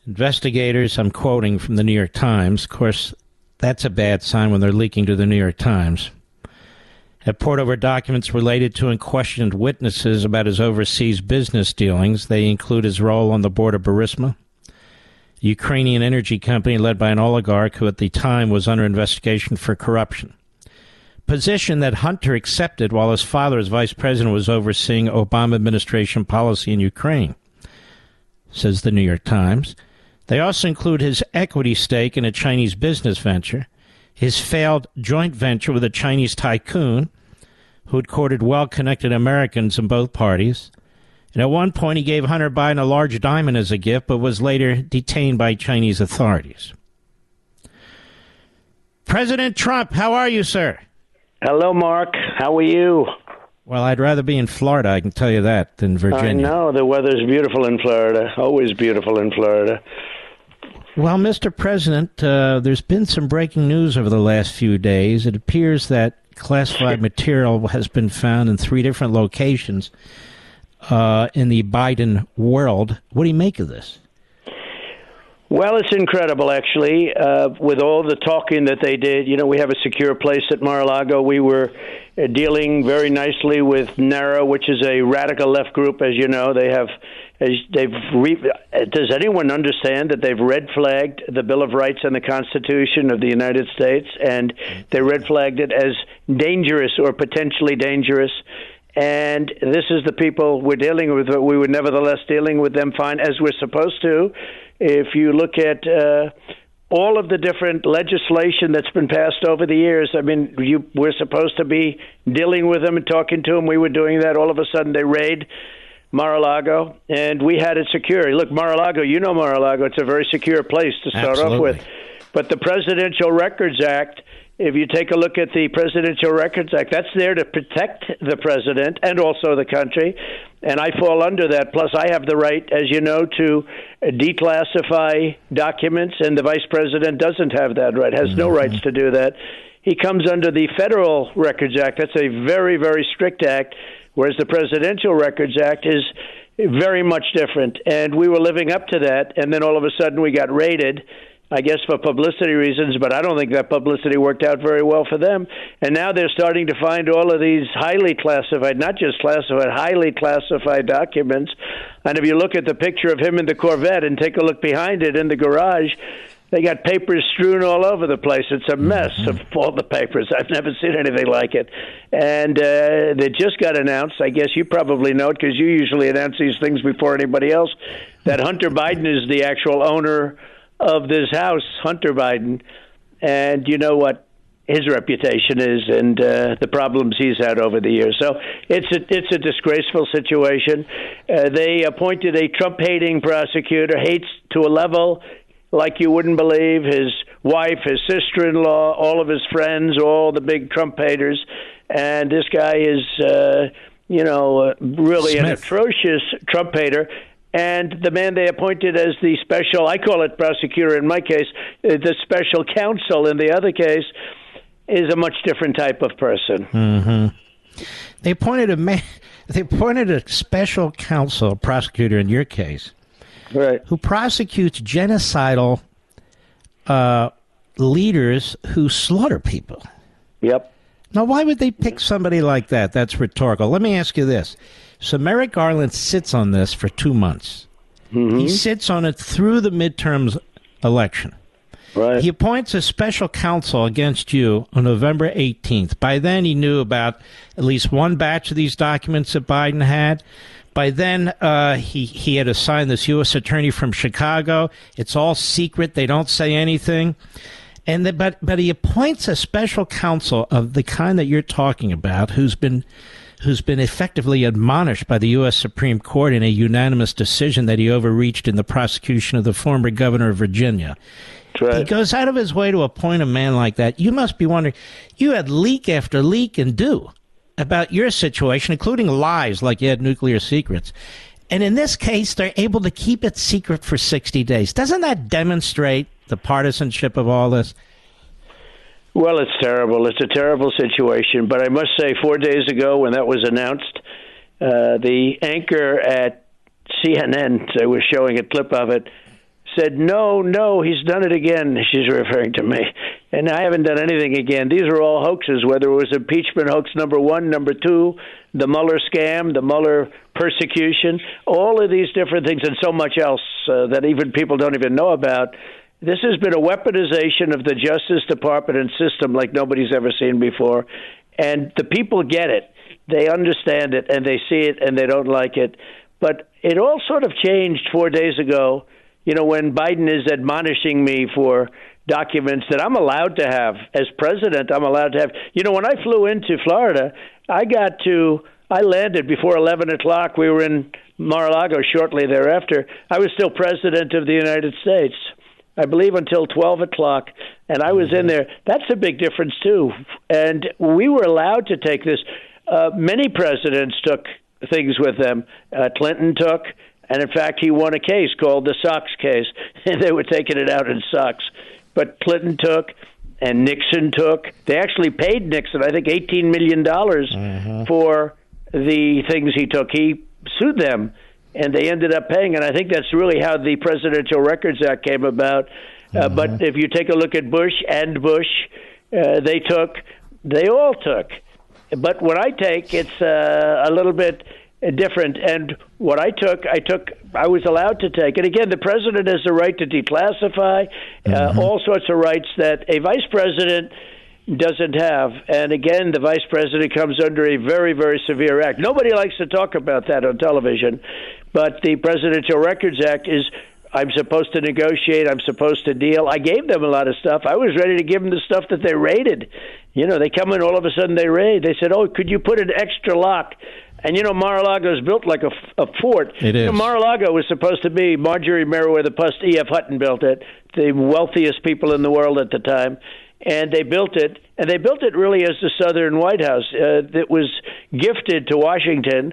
Investigators, I'm quoting from the New York Times, of course, that's a bad sign when they're leaking to the New York Times. Have pored over documents related to and questioned witnesses about his overseas business dealings. They include his role on the board of Burisma, Ukrainian energy company led by an oligarch who at the time was under investigation for corruption. Position that Hunter accepted while his father, as vice president, was overseeing Obama administration policy in Ukraine, says the New York Times. They also include his equity stake in a Chinese business venture, his failed joint venture with a Chinese tycoon who had courted well connected Americans in both parties. And at one point, he gave Hunter Biden a large diamond as a gift, but was later detained by Chinese authorities. President Trump, how are you, sir? Hello, Mark. How are you? Well, I'd rather be in Florida, I can tell you that, than Virginia. I know. The weather's beautiful in Florida. Always beautiful in Florida. Well, Mr. President, uh, there's been some breaking news over the last few days. It appears that classified material has been found in three different locations uh, in the Biden world. What do you make of this? Well, it's incredible, actually. Uh, with all the talking that they did, you know, we have a secure place at Mar-a-Lago. We were uh, dealing very nicely with NARA, which is a radical left group, as you know. They have they've re- does anyone understand that they've red flagged the Bill of Rights and the Constitution of the United States, and they red flagged it as dangerous or potentially dangerous. And this is the people we're dealing with. But we were nevertheless dealing with them fine as we're supposed to. If you look at uh, all of the different legislation that's been passed over the years. I mean, you, we're supposed to be dealing with them and talking to them. We were doing that. All of a sudden, they raid Mar-a-Lago, and we had it secure. Look, Mar-a-Lago, you know Mar-a-Lago. It's a very secure place to start Absolutely. off with. But the Presidential Records Act, if you take a look at the Presidential Records Act, that's there to protect the president and also the country. And I fall under that. Plus, I have the right, as you know, to declassify documents, and the vice president doesn't have that right, has no mm-hmm. rights to do that. He comes under the Federal Records Act. That's a very, very strict act whereas the Presidential Records Act is very much different. And we were living up to that, and then all of a sudden we got raided. I guess for publicity reasons, but I don't think that publicity worked out very well for them. And now they're starting to find all of these highly classified, not just classified, highly classified documents. And if you look at the picture of him in the Corvette and take a look behind it in the garage, they got papers strewn all over the place. It's a mess mm-hmm. of all the papers. I've never seen anything like it. And uh, they just got announced. I guess you probably know it because you usually announce these things before anybody else. That Hunter Biden is the actual owner of this house, Hunter Biden. And you know what his reputation is and uh, the problems he's had over the years. So it's a it's a disgraceful situation. Uh, they appointed a Trump hating prosecutor, hates to a level like you wouldn't believe. His wife, his sister in law, all of his friends, all the big Trump haters. And this guy is, uh, you know, uh, really Smith. an atrocious Trump hater. And the man they appointed as the special, I call it prosecutor in my case, uh, the special counsel in the other case, is a much different type of person. Mm-hmm. They appointed a man. They appointed a special counsel, prosecutor in your case, right. who prosecutes genocidal uh, leaders who slaughter people. Yep. Now, why would they pick somebody like that? That's rhetorical. Let me ask you this. So, Merrick Garland sits on this for two months. Mm-hmm. He sits on it through the midterms election. Right. He appoints a special counsel against you on November 18th. By then, he knew about at least one batch of these documents that Biden had. By then, uh, he he had assigned this U.S. attorney from Chicago. It's all secret; they don't say anything. And the, but but he appoints a special counsel of the kind that you're talking about, who's been who's been effectively admonished by the U.S. Supreme Court in a unanimous decision that he overreached in the prosecution of the former governor of Virginia. He goes out of his way to appoint a man like that. You must be wondering, you had leak after leak and do about your situation, including lies like you had nuclear secrets. And in this case, they're able to keep it secret for 60 days. Doesn't that demonstrate the partisanship of all this? Well, it's terrible. It's a terrible situation. But I must say, four days ago, when that was announced, uh, the anchor at CNN, they were showing a clip of it, said, No, no, he's done it again. She's referring to me. And I haven't done anything again. These are all hoaxes, whether it was impeachment hoax number one, number two, the Mueller scam, the Mueller persecution, all of these different things, and so much else uh, that even people don't even know about. This has been a weaponization of the Justice Department and system like nobody's ever seen before. And the people get it. They understand it and they see it and they don't like it. But it all sort of changed four days ago you know, when Biden is admonishing me for documents that I'm allowed to have as president, I'm allowed to have. You know, when I flew into Florida, I got to, I landed before 11 o'clock. We were in Mar-a-Lago shortly thereafter. I was still president of the United States. I believe until 12 o'clock, and I was in there. That's a big difference, too. And we were allowed to take this. Uh, many presidents took things with them. Uh, Clinton took, and in fact, he won a case called the socks case. they were taking it out in socks. But Clinton took and Nixon took. They actually paid Nixon, I think, $18 million Mm-hmm. for the things he took. He sued them, and they ended up paying. And I think that's really how the Presidential Records Act came about. Uh, but if you take a look at Bush and Bush, uh, they took, they all took. But what I take, it's uh, a little bit different. And what I took, I took, I was allowed to take. And again, the president has the right to declassify uh, all sorts of rights that a vice president doesn't have. And again, the vice president comes under a very, very severe act. Nobody likes to talk about that on television, but the Presidential Records Act is. I'm supposed to negotiate. I'm supposed to deal. I gave them a lot of stuff. I was ready to give them the stuff that they raided. You know, they come in all of a sudden they raid. They said, "Oh, could you put an extra lock and you know, Mar-a-Lago is built like a, a fort. It is. You know, Mar-a-Lago was supposed to be Marjorie Merriweather Post, E.F. Hutton built it, the wealthiest people in the world at the time, and they built it, and they built it really as the Southern White House. Uh, that was gifted to Washington,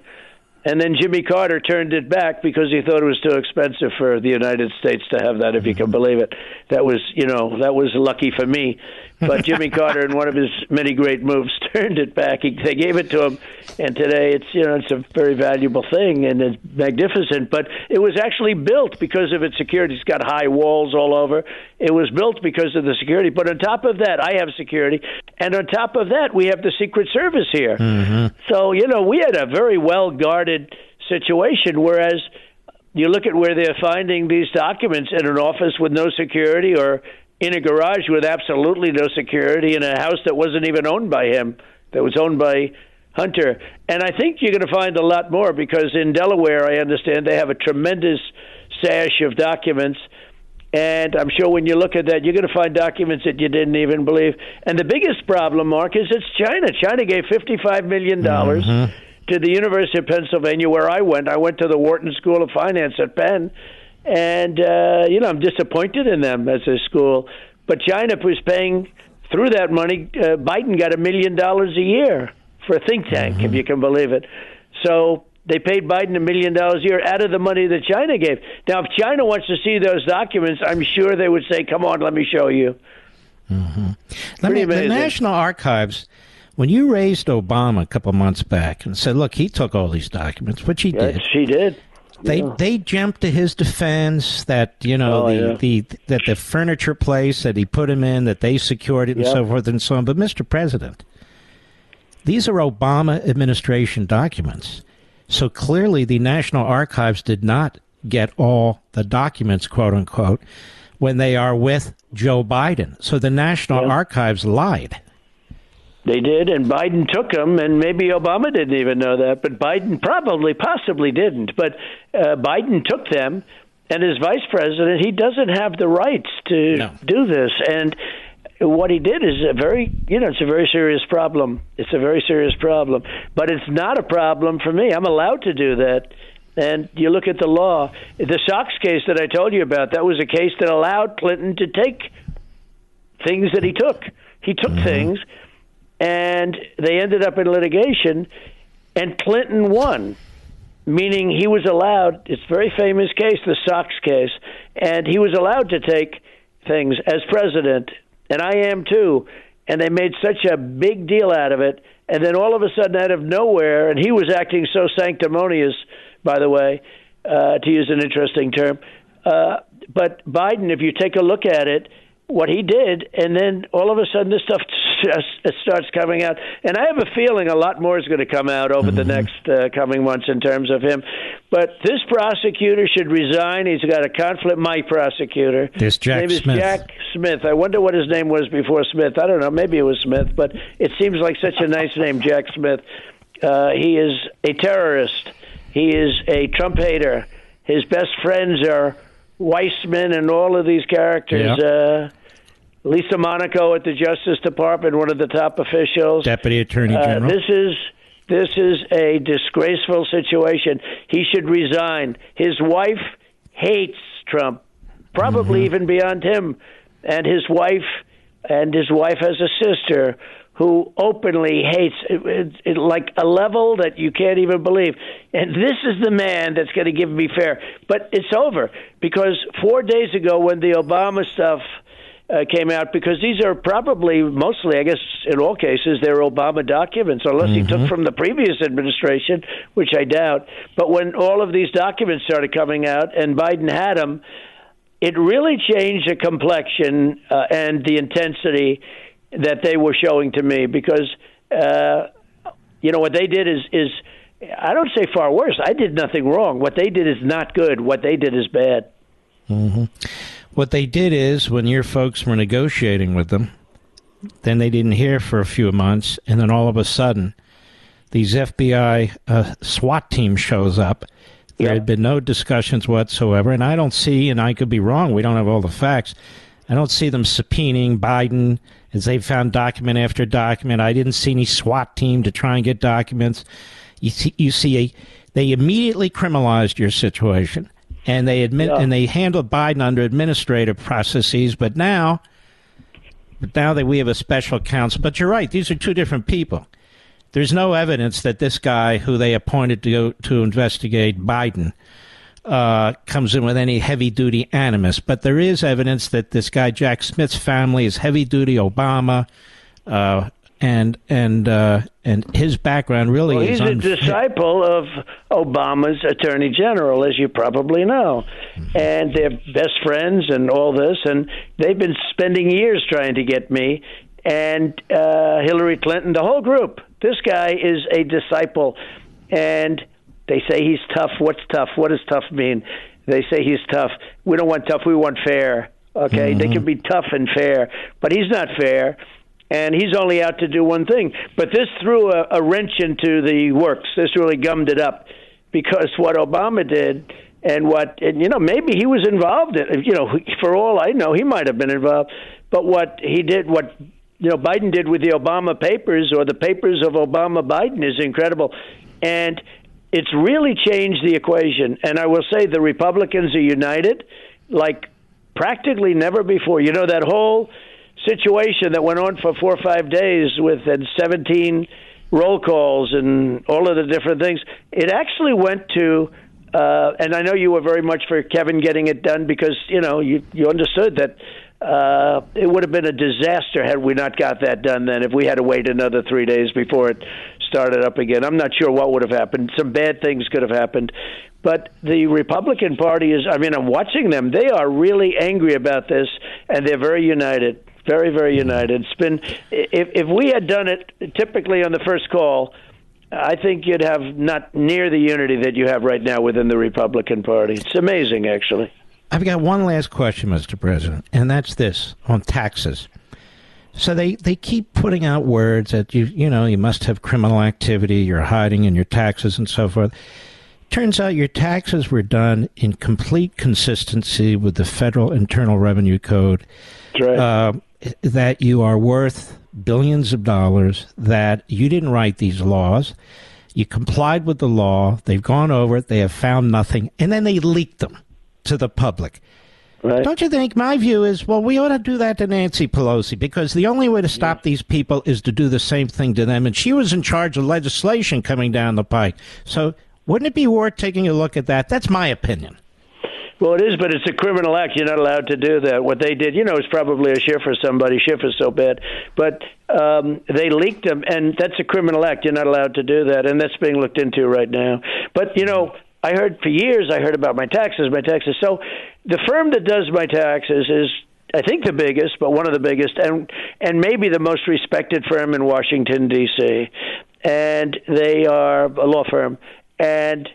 and then Jimmy Carter turned it back because he thought it was too expensive for the United States to have that. If you can believe it, that was you know that was lucky for me. But Jimmy Carter, in one of his many great moves, turned it back. He, they gave it to him, and today it's you know it's a very valuable thing and it's magnificent. But it was actually built because of its security. It's got high walls all over. It was built because of the security. But on top of that, I have security, and on top of that, we have the Secret Service here. Mm-hmm. So you know we had a very well guarded situation, whereas you look at where they're finding these documents in an office with no security or in a garage with absolutely no security in a house that wasn't even owned by him, that was owned by Hunter. And I think you're going to find a lot more because in Delaware, I understand they have a tremendous sash of documents. And I'm sure when you look at that, you're going to find documents that you didn't even believe. And the biggest problem, Mark, is it's China. China gave $55 million mm-hmm. to the University of Pennsylvania, where I went. I went to the Wharton School of Finance at Penn, and uh, you know I'm disappointed in them as a school. But China was paying through that money. Uh, Biden got a million dollars a year for a think tank, if you can believe it. So they paid Biden a million dollars a year out of the money that China gave. Now, if China wants to see those documents, I'm sure they would say, "Come on, let me show you." Let me, the. National Archives, when you raised Obama a couple months back and said, "Look, he took all these documents," which he did. Yes, he did. They Yeah. they jumped to his defense that you know Oh, the, yeah. the that the furniture place that he put him in that they secured it and so forth and so on. But Mr. President, these are Obama administration documents, so clearly the National Archives did not get all the documents, quote unquote, when they are with Joe Biden. So the National Archives lied. They did, and Biden took them, and maybe Obama didn't even know that, but Biden probably, possibly didn't. But uh, Biden took them, and as vice president, he doesn't have the rights to do this. And what he did is a very, you know, it's a very serious problem. It's a very serious problem, but it's not a problem for me. I'm allowed to do that. And you look at the law. The socks case that I told you about, that was a case that allowed Clinton to take things that he took. He took mm-hmm. things, and they ended up in litigation, and Clinton won, meaning he was allowed. It's a very famous case, the socks case, and he was allowed to take things as president, and I am too. And they made such a big deal out of it, and then all of a sudden, out of nowhere, and he was acting so sanctimonious, by the way, uh, to use an interesting term. Uh, but Biden, if you take a look at it, what he did, and then all of a sudden this stuff just starts coming out. And I have a feeling a lot more is going to come out over mm-hmm. the next uh, coming months in terms of him. But this prosecutor should resign. He's got a conflict. My prosecutor, this Jack his name Smith. is Jack Smith. I wonder what his name was before Smith. I don't know. Maybe it was Smith, but it seems like such a nice name, Jack Smith. Uh, he is a terrorist. He is a Trump hater. His best friends are Weissmann and all of these characters. Yep. Uh, Lisa Monaco at the Justice Department, one of the top officials. Deputy Attorney Uh, General. this is this is a disgraceful situation. He should resign. His wife hates Trump, probably Mm-hmm. even beyond him, and his wife and his wife has a sister who openly hates it, like a level that you can't even believe. And this is the man that's going to give me fair. But it's over because four days ago, when the Obama stuff uh, came out, because these are probably mostly, I guess, in all cases, they're Obama documents, unless he took from the previous administration, which I doubt. But when all of these documents started coming out and Biden had them, it really changed the complexion uh, and the intensity that they were showing to me because uh, you know what they did is is I don't say far worse. I did nothing wrong. What they did is not good. What they did is bad. Mm-hmm. What they did is when your folks were negotiating with them, then they didn't hear for a few months, and then all of a sudden, these FBI uh, SWAT team shows up. There had been no discussions whatsoever, and I don't see, and I could be wrong. We don't have all the facts. I don't see them subpoenaing Biden as they found document after document. I didn't see any SWAT team to try and get documents. You see, you see a, they immediately criminalized your situation, and they admit and they handled Biden under administrative processes. But now, but now that we have a special counsel, but you're right; these are two different people. There's no evidence that this guy, who they appointed to go to investigate Biden, uh, comes in with any heavy duty animus, but there is evidence that this guy Jack Smith's family is heavy duty Obama, uh, and and uh, and his background really Well, is he's a disciple of Obama's Attorney General, as you probably know, and they're best friends and all this, and they've been spending years trying to get me and uh, Hillary Clinton, the whole group. This guy is a disciple, and they say he's tough. What's tough? What does tough mean? They say he's tough. We don't want tough. We want fair. Okay, they mm-hmm. can be tough and fair, but he's not fair, and he's only out to do one thing. But this threw a, a wrench into the works. This really gummed it up because what Obama did and what and you know maybe he was involved in you know for all I know he might have been involved but what he did what you know Biden did with the Obama papers or the papers of Obama Biden is incredible and it's really changed the equation. And I will say the Republicans are united like practically never before. You know that whole situation that went on for 4 or 5 days with and 17 roll calls and all of the different things. It actually went to uh, and I know you were very much for Kevin getting it done because you know you you understood that uh, it would have been a disaster had we not got that done. Then if we had to wait another three days before it started up again, I'm not sure what would have happened. Some bad things could have happened, but the Republican Party is. I mean, I'm watching them. They are really angry about this, and they're very united. Very, very united. It's been if if we had done it typically on the first call, I think you'd have not near the unity that you have right now within the Republican Party. It's amazing, actually. I've got one last question, Mr. President, and that's this on taxes. So they, they keep putting out words that you you know you must have criminal activity, you're hiding in your taxes and so forth. Turns out your taxes were done in complete consistency with the federal Internal Revenue Code. Right. Uh, that you are worth billions of dollars. That you didn't write these laws. You complied with the law. They've gone over it. They have found nothing, and then they leaked them to the public. Right. Don't you think? My view is, well, we ought to do that to Nancy Pelosi because the only way to stop these people is to do the same thing to them. And she was in charge of legislation coming down the pike. So wouldn't it be worth taking a look at that? That's my opinion. Well, it is, but it's a criminal act. You're not allowed to do that. What they did, you know, is probably a shift for somebody. Schiff is so bad, but um, they leaked them, and that's a criminal act. You're not allowed to do that, and that's being looked into right now. But you know, I heard for years. I heard about my taxes, my taxes. So the firm that does my taxes is I think the biggest, but one of the biggest, and and maybe the most respected firm in Washington D.C. And they are a law firm, and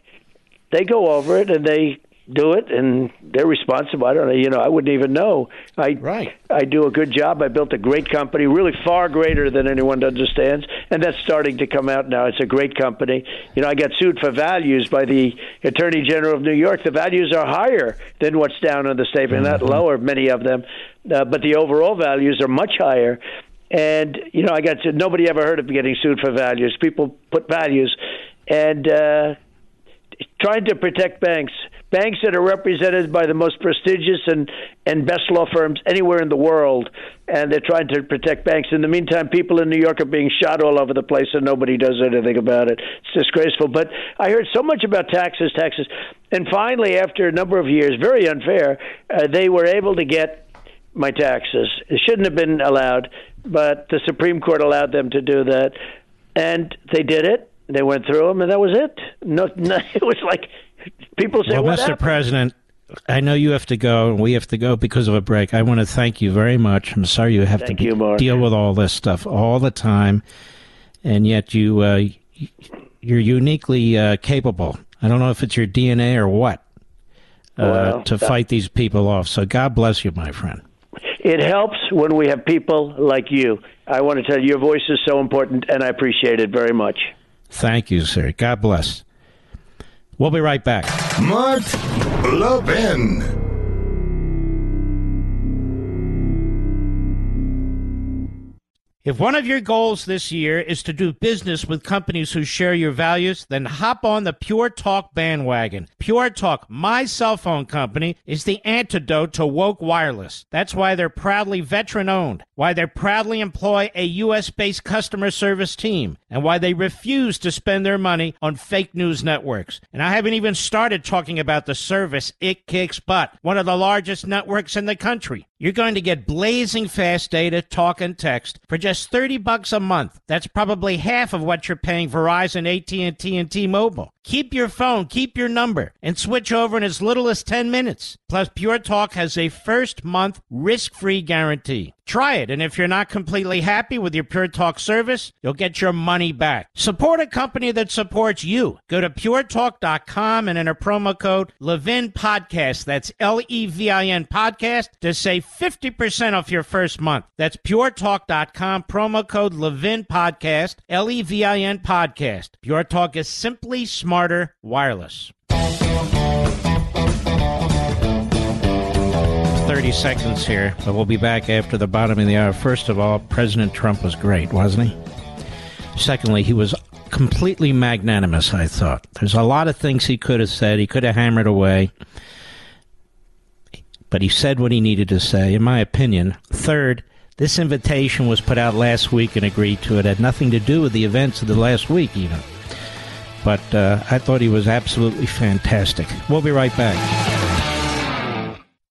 they go over it and they do it, and they're responsible. I don't know. You know, I wouldn't even know. I right. I do a good job. I built a great company, really far greater than anyone understands, and that's starting to come out now. It's a great company. You know, I got sued for values by the Attorney General of New York. The values are higher than what's down on the statement, Mm-hmm. not lower. Many of them, uh, but the overall values are much higher. And you know, I got to, nobody ever heard of getting sued for values. People put values, and uh, trying to protect banks, banks that are represented by the most prestigious and and best law firms anywhere in the world, and they're trying to protect banks. In the meantime, people in New York are being shot all over the place, and nobody does anything about it. It's disgraceful. But I heard so much about taxes, taxes, and finally, after a number of years, very unfair, uh, they were able to get my taxes. It shouldn't have been allowed, but the Supreme Court allowed them to do that, and they did it. They went through them, and that was it. No, no it was like people say, well, "What Mr. happened?" President, I know you have to go, and we have to go because of a break. I want to thank you very much. I'm sorry you have Thank to you, Mark. deal with all this stuff all the time, and yet you uh, you're uniquely uh, capable. I don't know if it's your DNA or what uh, Well, to that- fight these people off. So God bless you, my friend. It helps when we have people like you. I want to tell you, your voice is so important, and I appreciate it very much. Thank you, sir. God bless. We'll be right back. Mark Levin. If one of your goals this year is to do business with companies who share your values, then hop on the Pure Talk bandwagon. Pure Talk, my cell phone company, is the antidote to woke wireless. That's why they're proudly veteran owned, why they proudly employ a U.S. based customer service team, and why they refuse to spend their money on fake news networks. And I haven't even started talking about the service It Kicks Butt, one of the largest networks in the country. You're going to get blazing fast data, talk, and text for just 30 bucks a month. That's probably half of what you're paying Verizon, AT&T, and T-Mobile. Keep your phone, keep your number, and switch over in as little as 10 minutes. Plus, Pure Talk has a first month risk-free guarantee. Try it, and if you're not completely happy with your Pure Talk service, you'll get your money back. Support a company that supports you. Go to puretalk.com and enter promo code Levin Podcast. That's L E V I N Podcast to save 50% off your first month. That's puretalk.com, promo code Levin Podcast, L E V I N Podcast. Pure Talk is simply smarter wireless. 30 seconds here, but we'll be back after the bottom of the hour. First of all, President Trump was great, wasn't he? Secondly, he was completely magnanimous, I thought. There's a lot of things he could have said, he could have hammered away, but he said what he needed to say, in my opinion. Third, this invitation was put out last week and agreed to. It had nothing to do with the events of the last week, even. But uh, I thought he was absolutely fantastic. We'll be right back.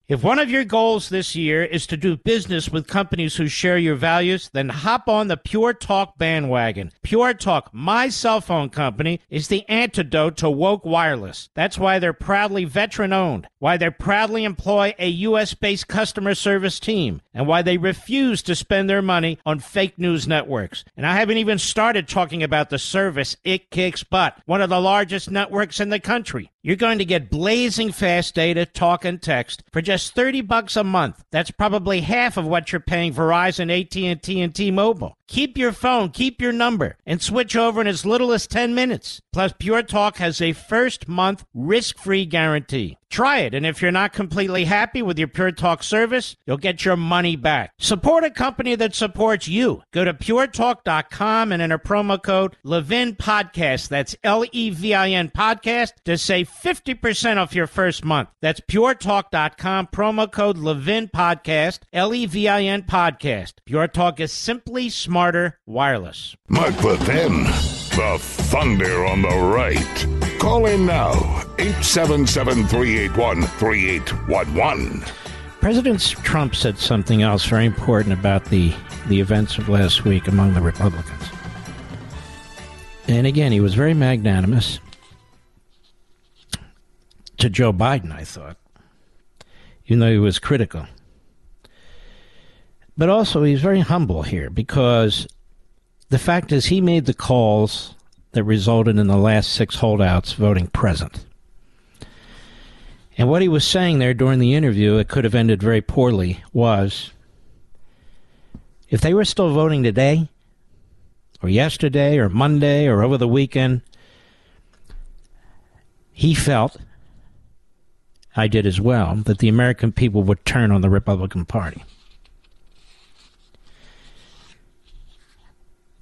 If one of your goals this year is to do business with companies who share your values, then hop on the Pure Talk bandwagon. Pure Talk, my cell phone company, is the antidote to woke wireless. That's why they're proudly veteran owned, why they proudly employ a U.S. based customer service team, and why they refuse to spend their money on fake news networks. And I haven't even started talking about the service It Kicks Butt, one of the largest networks in the country. You're going to get blazing fast data, talk, and text for just 30 bucks a month. That's probably half of what you're paying Verizon, AT&T, and T-Mobile. Keep your phone, keep your number, and switch over in as little as 10 minutes. Plus, Pure Talk has a first month risk-free guarantee. Try it, and if you're not completely happy with your Pure Talk service, you'll get your money back. Support a company that supports you. Go to puretalk.com and enter promo code Levin Podcast. That's L E V I N Podcast to save 50% off your first month. That's puretalk.com, promo code Levin Podcast, L E V I N Podcast. Pure Talk is simply smarter wireless. Mark Levin, the thunder on the right. Call in now, 877 381 3811. President Trump said something else very important about the, the events of last week among the Republicans. And again, he was very magnanimous to Joe Biden, I thought, even though he was critical. But also, he's very humble here because the fact is, he made the calls that resulted in the last six holdouts voting present. And what he was saying there during the interview, it could have ended very poorly, was if they were still voting today, or yesterday, or Monday, or over the weekend, he felt, I did as well, that the American people would turn on the Republican Party.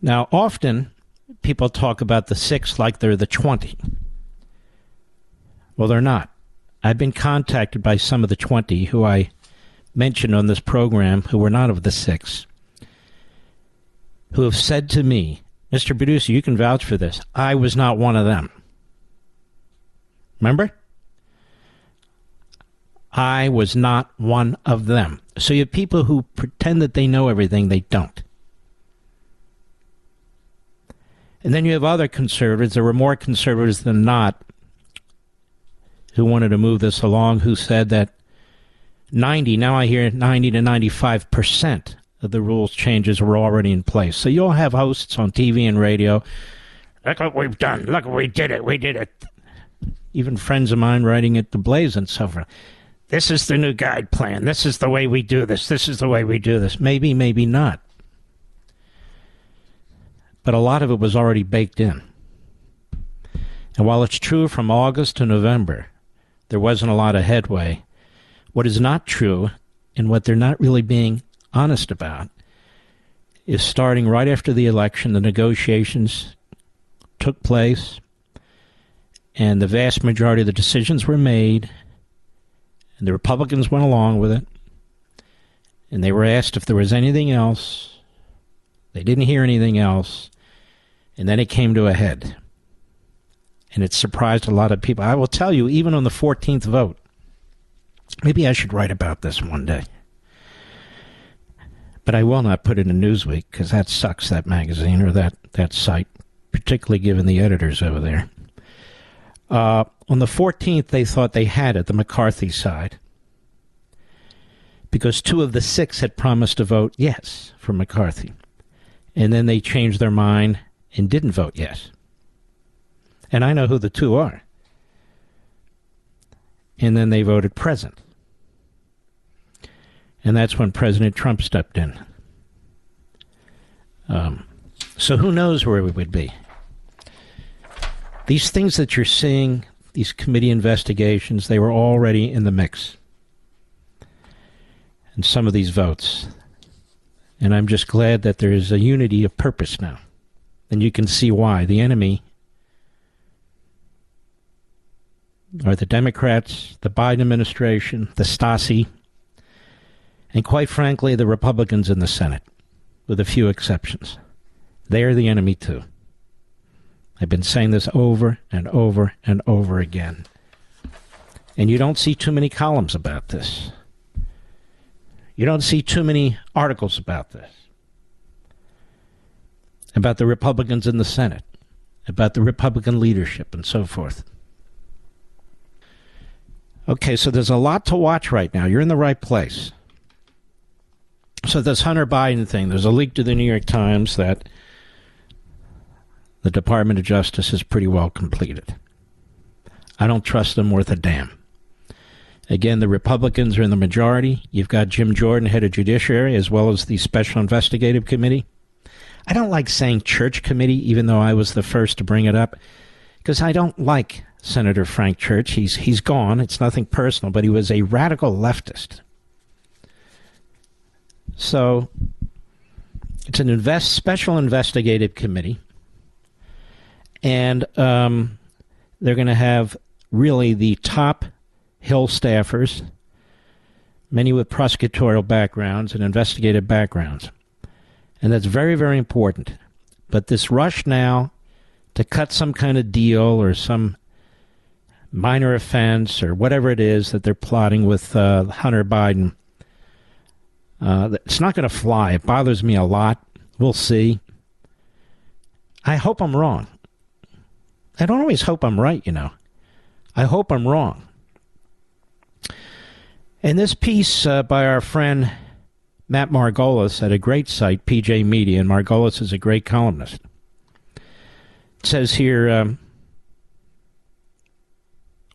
Now, often people talk about the six like they're the 20. Well, they're not. I've been contacted by some of the 20 who I mentioned on this program who were not of the six, who have said to me, Mr. Producer, you can vouch for this. I was not one of them. Remember? I was not one of them. So you have people who pretend that they know everything, they don't. And then you have other conservatives, there were more conservatives than not, who wanted to move this along, who said that 90, now I hear 90 to 95% of the rules changes were already in place. So you'll have hosts on TV and radio. Look what we've done. Look, we did it. We did it. Even friends of mine writing at the Blaze and so forth. This is the new guide plan. This is the way we do this. This is the way we do this. Maybe, maybe not. But a lot of it was already baked in. And while it's true from August to November, there wasn't a lot of headway. What is not true, and what they're not really being honest about, is starting right after the election, the negotiations took place, and the vast majority of the decisions were made, and the Republicans went along with it, and they were asked if there was anything else. They didn't hear anything else, and then it came to a head and it surprised a lot of people. I will tell you, even on the 14th vote, maybe I should write about this one day. But I will not put it in Newsweek because that sucks, that magazine or that, that site, particularly given the editors over there. Uh, on the 14th, they thought they had it, the McCarthy side, because two of the six had promised to vote yes for McCarthy. And then they changed their mind and didn't vote yes. And I know who the two are. And then they voted present. And that's when President Trump stepped in. Um, so who knows where we would be? These things that you're seeing, these committee investigations, they were already in the mix. And some of these votes. And I'm just glad that there is a unity of purpose now. And you can see why. The enemy are the Democrats, the Biden administration, the Stasi, and quite frankly, the Republicans in the Senate, with a few exceptions. They are the enemy too. I've been saying this over and over and over again. And you don't see too many columns about this. You don't see too many articles about this. About the Republicans in the Senate, about the Republican leadership, and so forth. Okay, so there's a lot to watch right now. You're in the right place. So this Hunter Biden thing, there's a leak to the New York Times that the Department of Justice is pretty well completed. I don't trust them worth a damn. Again, the Republicans are in the majority. You've got Jim Jordan, head of Judiciary, as well as the Special Investigative Committee. I don't like saying church committee, even though I was the first to bring it up, because I don't like Senator Frank Church. He's he's gone. It's nothing personal, but he was a radical leftist. So it's an invest special investigative committee, and um, they're going to have really the top Hill staffers, many with prosecutorial backgrounds and investigative backgrounds, and that's very very important. But this rush now to cut some kind of deal or some minor offense or whatever it is that they're plotting with uh, Hunter Biden. Uh, it's not going to fly. It bothers me a lot. We'll see. I hope I'm wrong. I don't always hope I'm right, you know. I hope I'm wrong. And this piece uh, by our friend Matt Margolis at a great site, PJ Media, and Margolis is a great columnist. It says here um,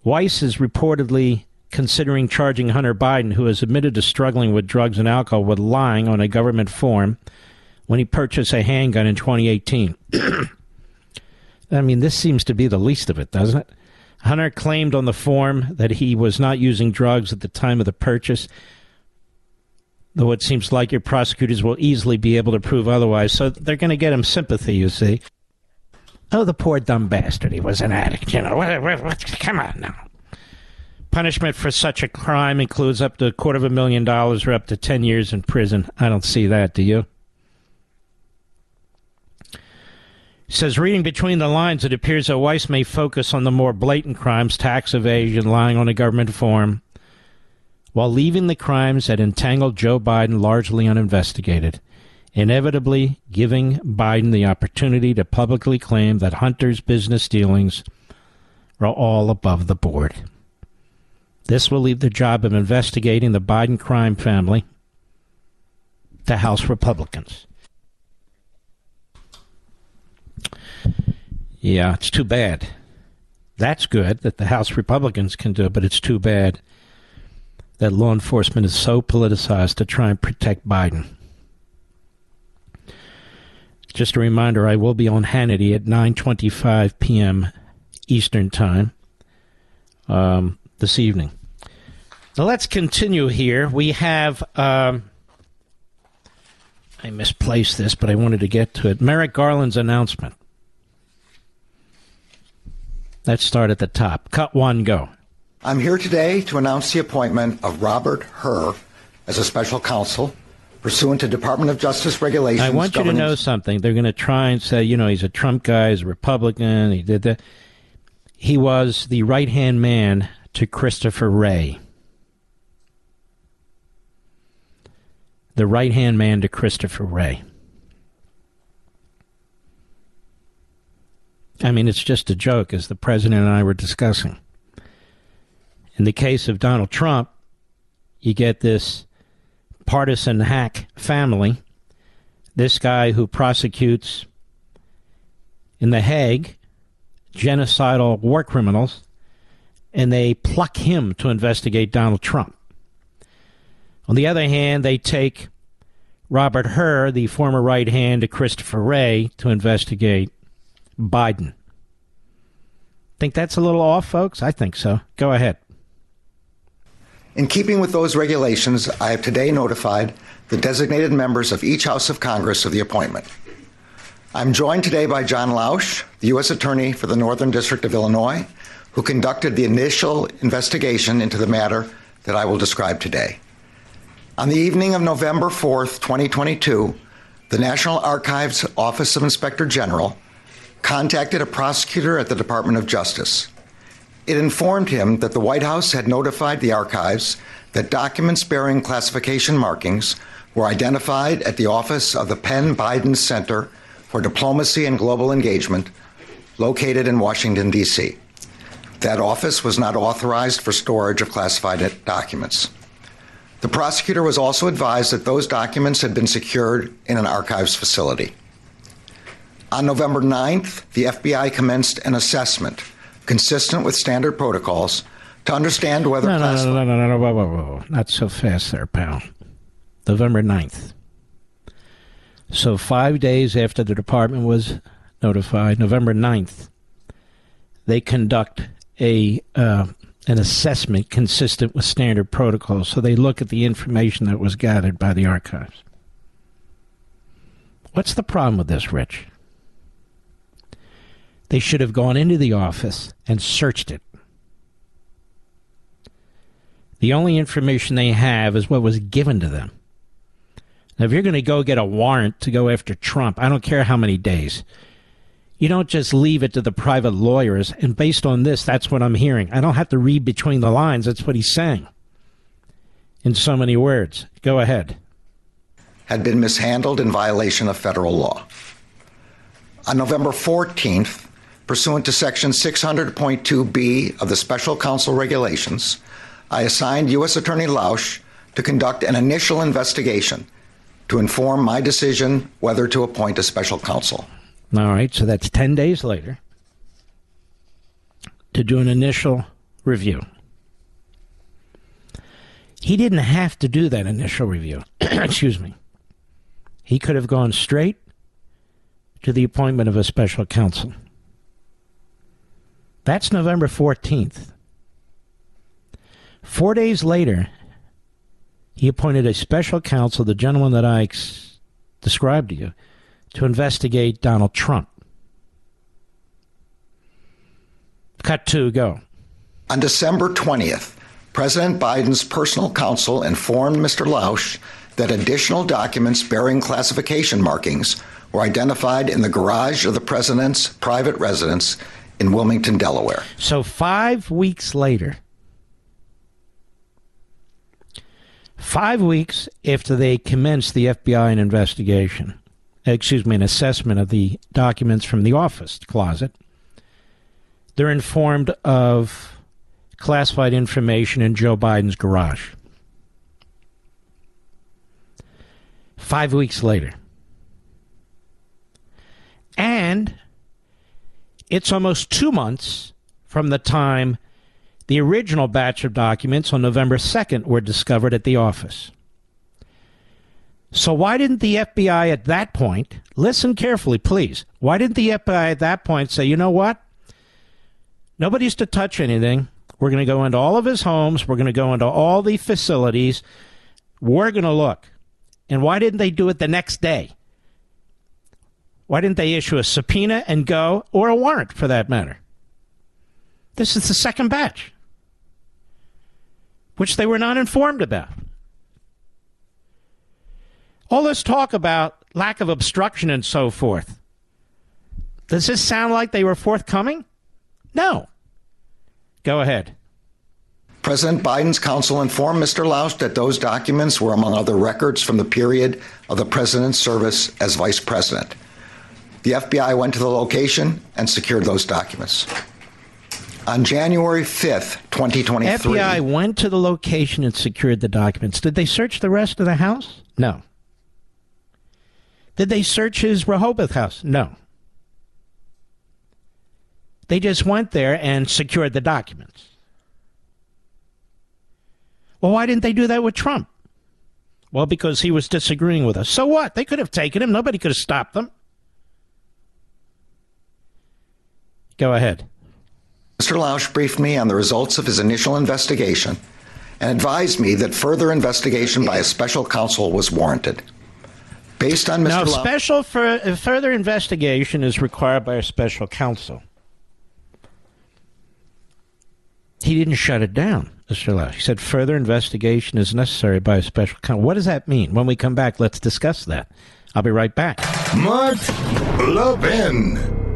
Weiss is reportedly considering charging Hunter Biden, who has admitted to struggling with drugs and alcohol, with lying on a government form when he purchased a handgun in 2018. I mean, this seems to be the least of it, doesn't it? Hunter claimed on the form that he was not using drugs at the time of the purchase, though it seems like your prosecutors will easily be able to prove otherwise. So they're going to get him sympathy, you see. Oh, the poor dumb bastard. He was an addict, you know. Come on now. Punishment for such a crime includes up to a quarter of a million dollars or up to 10 years in prison. I don't see that, do you? says reading between the lines, it appears that Weiss may focus on the more blatant crimes, tax evasion, lying on a government form, while leaving the crimes that entangled Joe Biden largely uninvestigated, inevitably giving Biden the opportunity to publicly claim that Hunter's business dealings are all above the board. This will leave the job of investigating the Biden crime family to House Republicans. Yeah, it's too bad. That's good that the House Republicans can do it, but it's too bad that law enforcement is so politicized to try and protect Biden. Just a reminder, I will be on Hannity at 9:25 p.m. Eastern Time um, this evening. Now let's continue here. We have um, I misplaced this, but I wanted to get to it. Merrick Garland's announcement. Let's start at the top. Cut one, go. I'm here today to announce the appointment of Robert Hur as a special counsel pursuant to Department of Justice regulations. I want you to know something. They're going to try and say, you know, he's a Trump guy, he's a Republican, he did that. He was the right hand man to Christopher Wray. The right hand man to Christopher Wray. I mean, it's just a joke, as the president and I were discussing. In the case of Donald Trump, you get this partisan hack family, this guy who prosecutes in The Hague genocidal war criminals, and they pluck him to investigate Donald Trump. On the other hand, they take Robert Hur, the former right hand to Christopher Wray, to investigate Biden. Think that's a little off, folks? I think so. Go ahead. In keeping with those regulations, I have today notified the designated members of each House of Congress of the appointment. I'm joined today by John Lausch, the U.S. Attorney for the Northern District of Illinois, who conducted the initial investigation into the matter that I will describe today. On the evening of November 4th, 2022, the National Archives Office of Inspector General contacted a prosecutor at the Department of Justice. It informed him that the White House had notified the archives that documents bearing classification markings were identified at the office of the Penn Biden Center for Diplomacy and Global Engagement, located in Washington, D.C. That office was not authorized for storage of classified documents. The prosecutor was also advised that those documents had been secured in an archives facility. On November 9th, the FBI commenced an assessment consistent with standard protocols to understand whether. No, no, no, no, no, no, no, whoa, whoa, whoa. Not so fast there, pal. November 9th. So, five days after the department was notified, November 9th, they conduct a uh, an assessment consistent with standard protocols. So they look at the information that was gathered by the archives. What's the problem with this, Rich? They should have gone into the office and searched it. The only information they have is what was given to them. Now, if you're going to go get a warrant to go after Trump, I don't care how many days. You don't just leave it to the private lawyers. And based on this, that's what I'm hearing. I don't have to read between the lines. That's what he's saying in so many words. Go ahead. Had been mishandled in violation of federal law. On November 14th, pursuant to Section 600.2b of the Special Counsel Regulations, I assigned U.S. Attorney Lausch to conduct an initial investigation to inform my decision whether to appoint a special counsel. All right, so that's 10 days later to do an initial review. He didn't have to do that initial review. Excuse me. He could have gone straight to the appointment of a special counsel. That's November 14th. Four days later, he appointed a special counsel, the gentleman that I described to you, to investigate Donald Trump. Cut two, go. On December 20th, President Biden's personal counsel informed Mr. Lausch that additional documents bearing classification markings were identified in the garage of the president's private residence in Wilmington, Delaware. So, five weeks later, five weeks after they commenced the FBI investigation, excuse me, an assessment of the documents from the office closet, they're informed of classified information in Joe Biden's garage. Five weeks later. And it's almost two months from the time the original batch of documents on November 2nd were discovered at the office. So, why didn't the FBI at that point, listen carefully, please, why didn't the FBI at that point say, you know what? Nobody's to touch anything. We're going to go into all of his homes. We're going to go into all the facilities. We're going to look. And why didn't they do it the next day? Why didn't they issue a subpoena and go, or a warrant for that matter? This is the second batch, which they were not informed about. All this talk about lack of obstruction and so forth. Does this sound like they were forthcoming? No. Go ahead. President Biden's counsel informed Mr. Lausch that those documents were among other records from the period of the president's service as vice president. The FBI went to the location and secured those documents. On January 5th, 2023. FBI went to the location and secured the documents. Did they search the rest of the house? No. Did they search his Rehoboth house? No. They just went there and secured the documents. Well, why didn't they do that with Trump? Well, because he was disagreeing with us. So what? They could have taken him. Nobody could have stopped them. Go ahead. Mr. Lausch briefed me on the results of his initial investigation and advised me that further investigation by a special counsel was warranted. Based on Mr. Now, Lausch, special for, uh, further investigation is required by a special counsel. He didn't shut it down, Mr. Lausch. He said further investigation is necessary by a special counsel. What does that mean? When we come back, let's discuss that. I'll be right back. Mark Levin.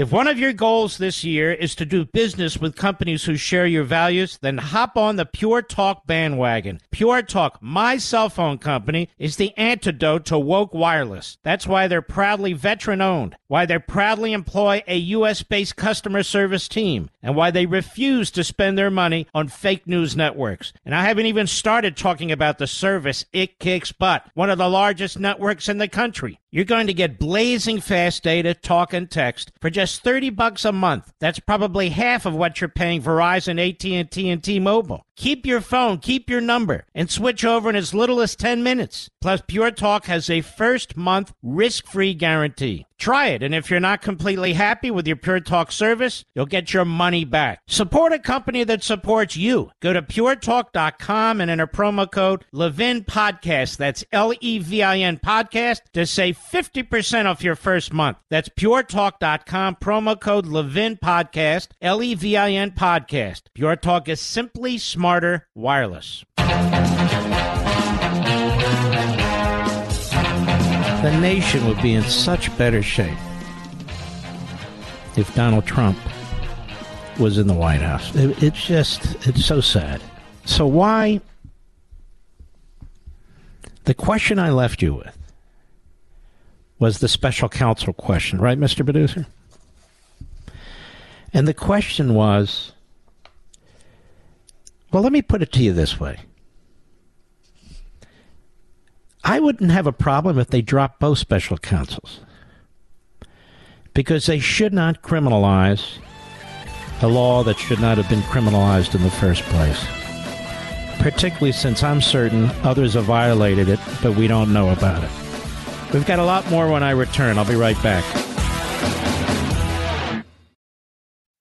If one of your goals this year is to do business with companies who share your values, then hop on the Pure Talk bandwagon. Pure Talk, my cell phone company, is the antidote to woke wireless. That's why they're proudly veteran owned, why they proudly employ a U.S. based customer service team, and why they refuse to spend their money on fake news networks. And I haven't even started talking about the service it kicks butt, one of the largest networks in the country. You're going to get blazing fast data, talk, and text for just 30 bucks a month. That's probably half of what you're paying Verizon, AT&T, and T-Mobile. Keep your phone, keep your number, and switch over in as little as 10 minutes. Plus, Pure Talk has a first month risk free guarantee. Try it, and if you're not completely happy with your Pure Talk service, you'll get your money back. Support a company that supports you. Go to puretalk.com and enter promo code Levin Podcast. That's L E V I N Podcast to save 50% off your first month. That's puretalk.com, promo code Levin Podcast, L E V I N Podcast. Pure Talk is simply smarter wireless. The nation would be in such better shape if Donald Trump was in the White House. It, it's just, it's so sad. So, why? The question I left you with was the special counsel question, right, Mr. Producer? And the question was well, let me put it to you this way. I wouldn't have a problem if they dropped both special counsels because they should not criminalize a law that should not have been criminalized in the first place. Particularly since I'm certain others have violated it, but we don't know about it. We've got a lot more when I return. I'll be right back.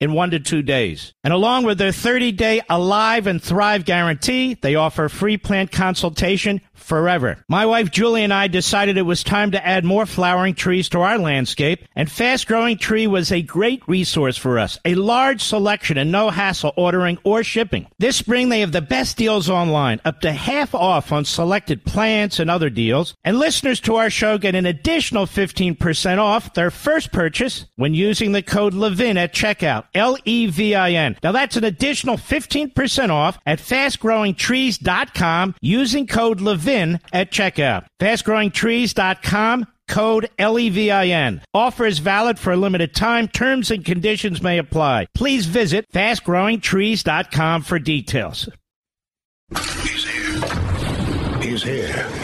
in one to two days. And along with their 30 day Alive and Thrive guarantee, they offer free plant consultation forever. My wife Julie and I decided it was time to add more flowering trees to our landscape, and Fast Growing Tree was a great resource for us. A large selection and no hassle ordering or shipping. This spring they have the best deals online, up to half off on selected plants and other deals. And listeners to our show get an additional 15% off their first purchase when using the code LEVIN at checkout. L E V I N. Now that's an additional 15% off at fastgrowingtrees.com using code LEVIN at checkout. Fastgrowingtrees.com code LEVIN. Offer is valid for a limited time. Terms and conditions may apply. Please visit fastgrowingtrees.com for details. He's here. He's here.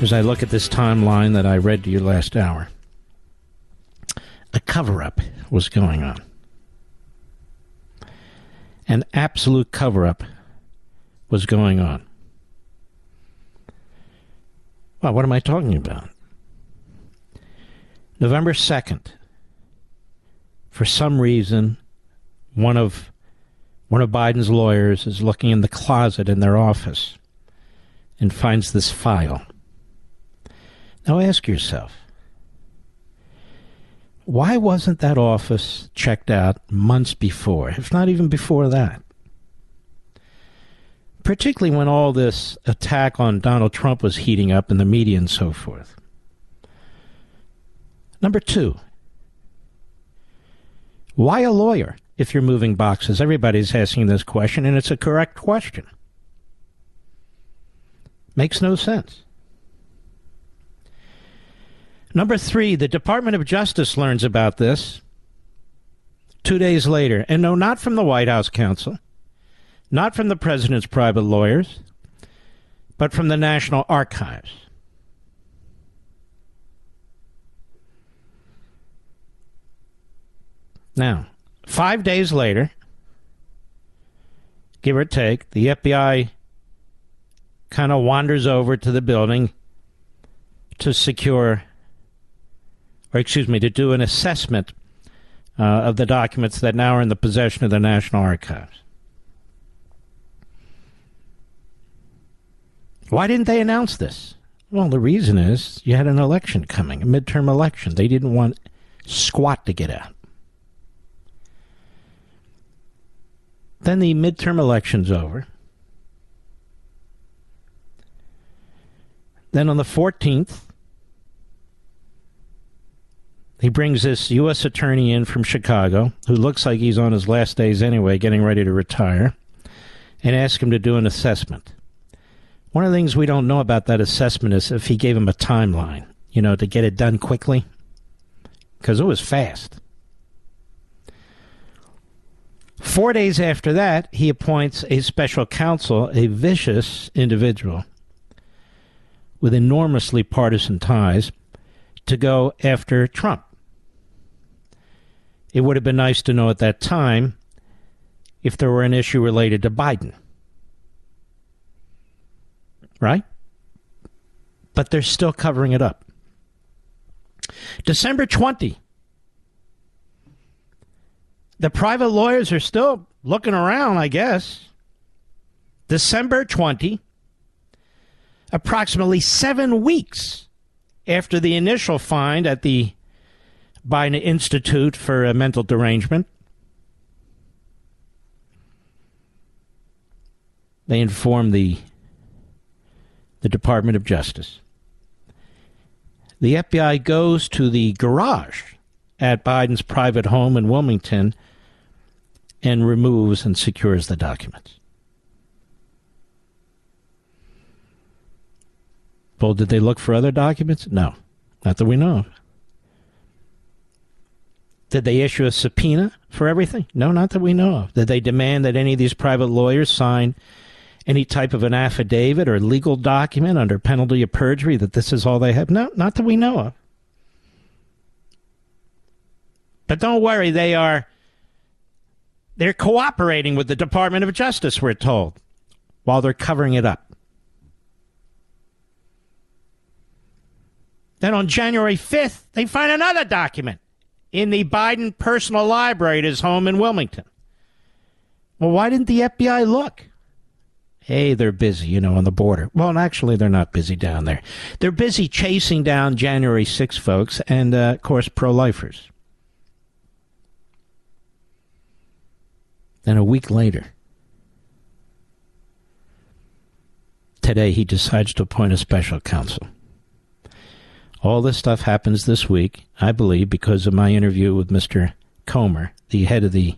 As I look at this timeline that I read to you last hour, a cover-up was going on. An absolute cover-up was going on. Well, what am I talking about? November 2nd, for some reason, one of one of Biden's lawyers is looking in the closet in their office and finds this file. Now ask yourself, why wasn't that office checked out months before, if not even before that? Particularly when all this attack on Donald Trump was heating up in the media and so forth. Number two, why a lawyer if you're moving boxes? Everybody's asking this question, and it's a correct question. Makes no sense. Number three, the Department of Justice learns about this two days later. And no, not from the White House counsel, not from the president's private lawyers, but from the National Archives. Now, five days later, give or take, the FBI kind of wanders over to the building to secure, or excuse me, to do an assessment uh, of the documents that now are in the possession of the National Archives. Why didn't they announce this? Well, the reason is you had an election coming, a midterm election. They didn't want squat to get out. Then the midterm election's over. Then on the 14th, he brings this U.S. attorney in from Chicago, who looks like he's on his last days anyway, getting ready to retire, and asks him to do an assessment. One of the things we don't know about that assessment is if he gave him a timeline, you know, to get it done quickly, because it was fast. Four days after that, he appoints a special counsel, a vicious individual with enormously partisan ties, to go after Trump. It would have been nice to know at that time if there were an issue related to Biden. Right? But they're still covering it up. December 20, the private lawyers are still looking around, I guess. December 20, approximately seven weeks after the initial find at the Biden Institute for a Mental Derangement. They informed the, the Department of Justice. The FBI goes to the garage at Biden's private home in Wilmington and removes and secures the documents. Well, did they look for other documents? No, not that we know. Did they issue a subpoena for everything? No, not that we know of. Did they demand that any of these private lawyers sign any type of an affidavit or legal document under penalty of perjury that this is all they have? No, not that we know of. But don't worry, they are they're cooperating with the Department of Justice, we're told, while they're covering it up. Then on January 5th, they find another document in the Biden personal library at his home in Wilmington. Well, why didn't the FBI look? Hey, they're busy, you know, on the border. Well, actually, they're not busy down there. They're busy chasing down January 6 folks and, uh, of course, pro lifers. Then a week later, today he decides to appoint a special counsel. All this stuff happens this week, I believe, because of my interview with Mr. Comer, the head of the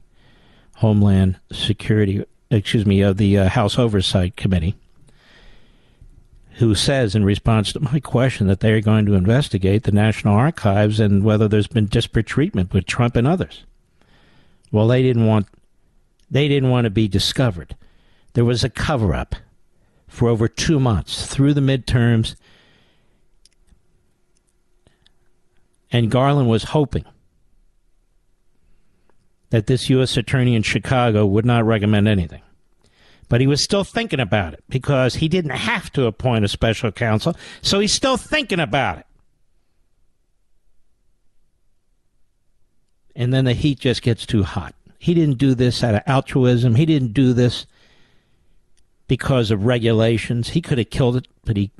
Homeland Security, excuse me, of the uh, House Oversight Committee, who says, in response to my question, that they are going to investigate the National Archives and whether there's been disparate treatment with Trump and others. Well, they didn't want they didn't want to be discovered. There was a cover up for over two months through the midterms. And Garland was hoping that this U.S. attorney in Chicago would not recommend anything. But he was still thinking about it because he didn't have to appoint a special counsel, so he's still thinking about it. And then the heat just gets too hot. He didn't do this out of altruism. He didn't do this because of regulations. He could have killed it, but he,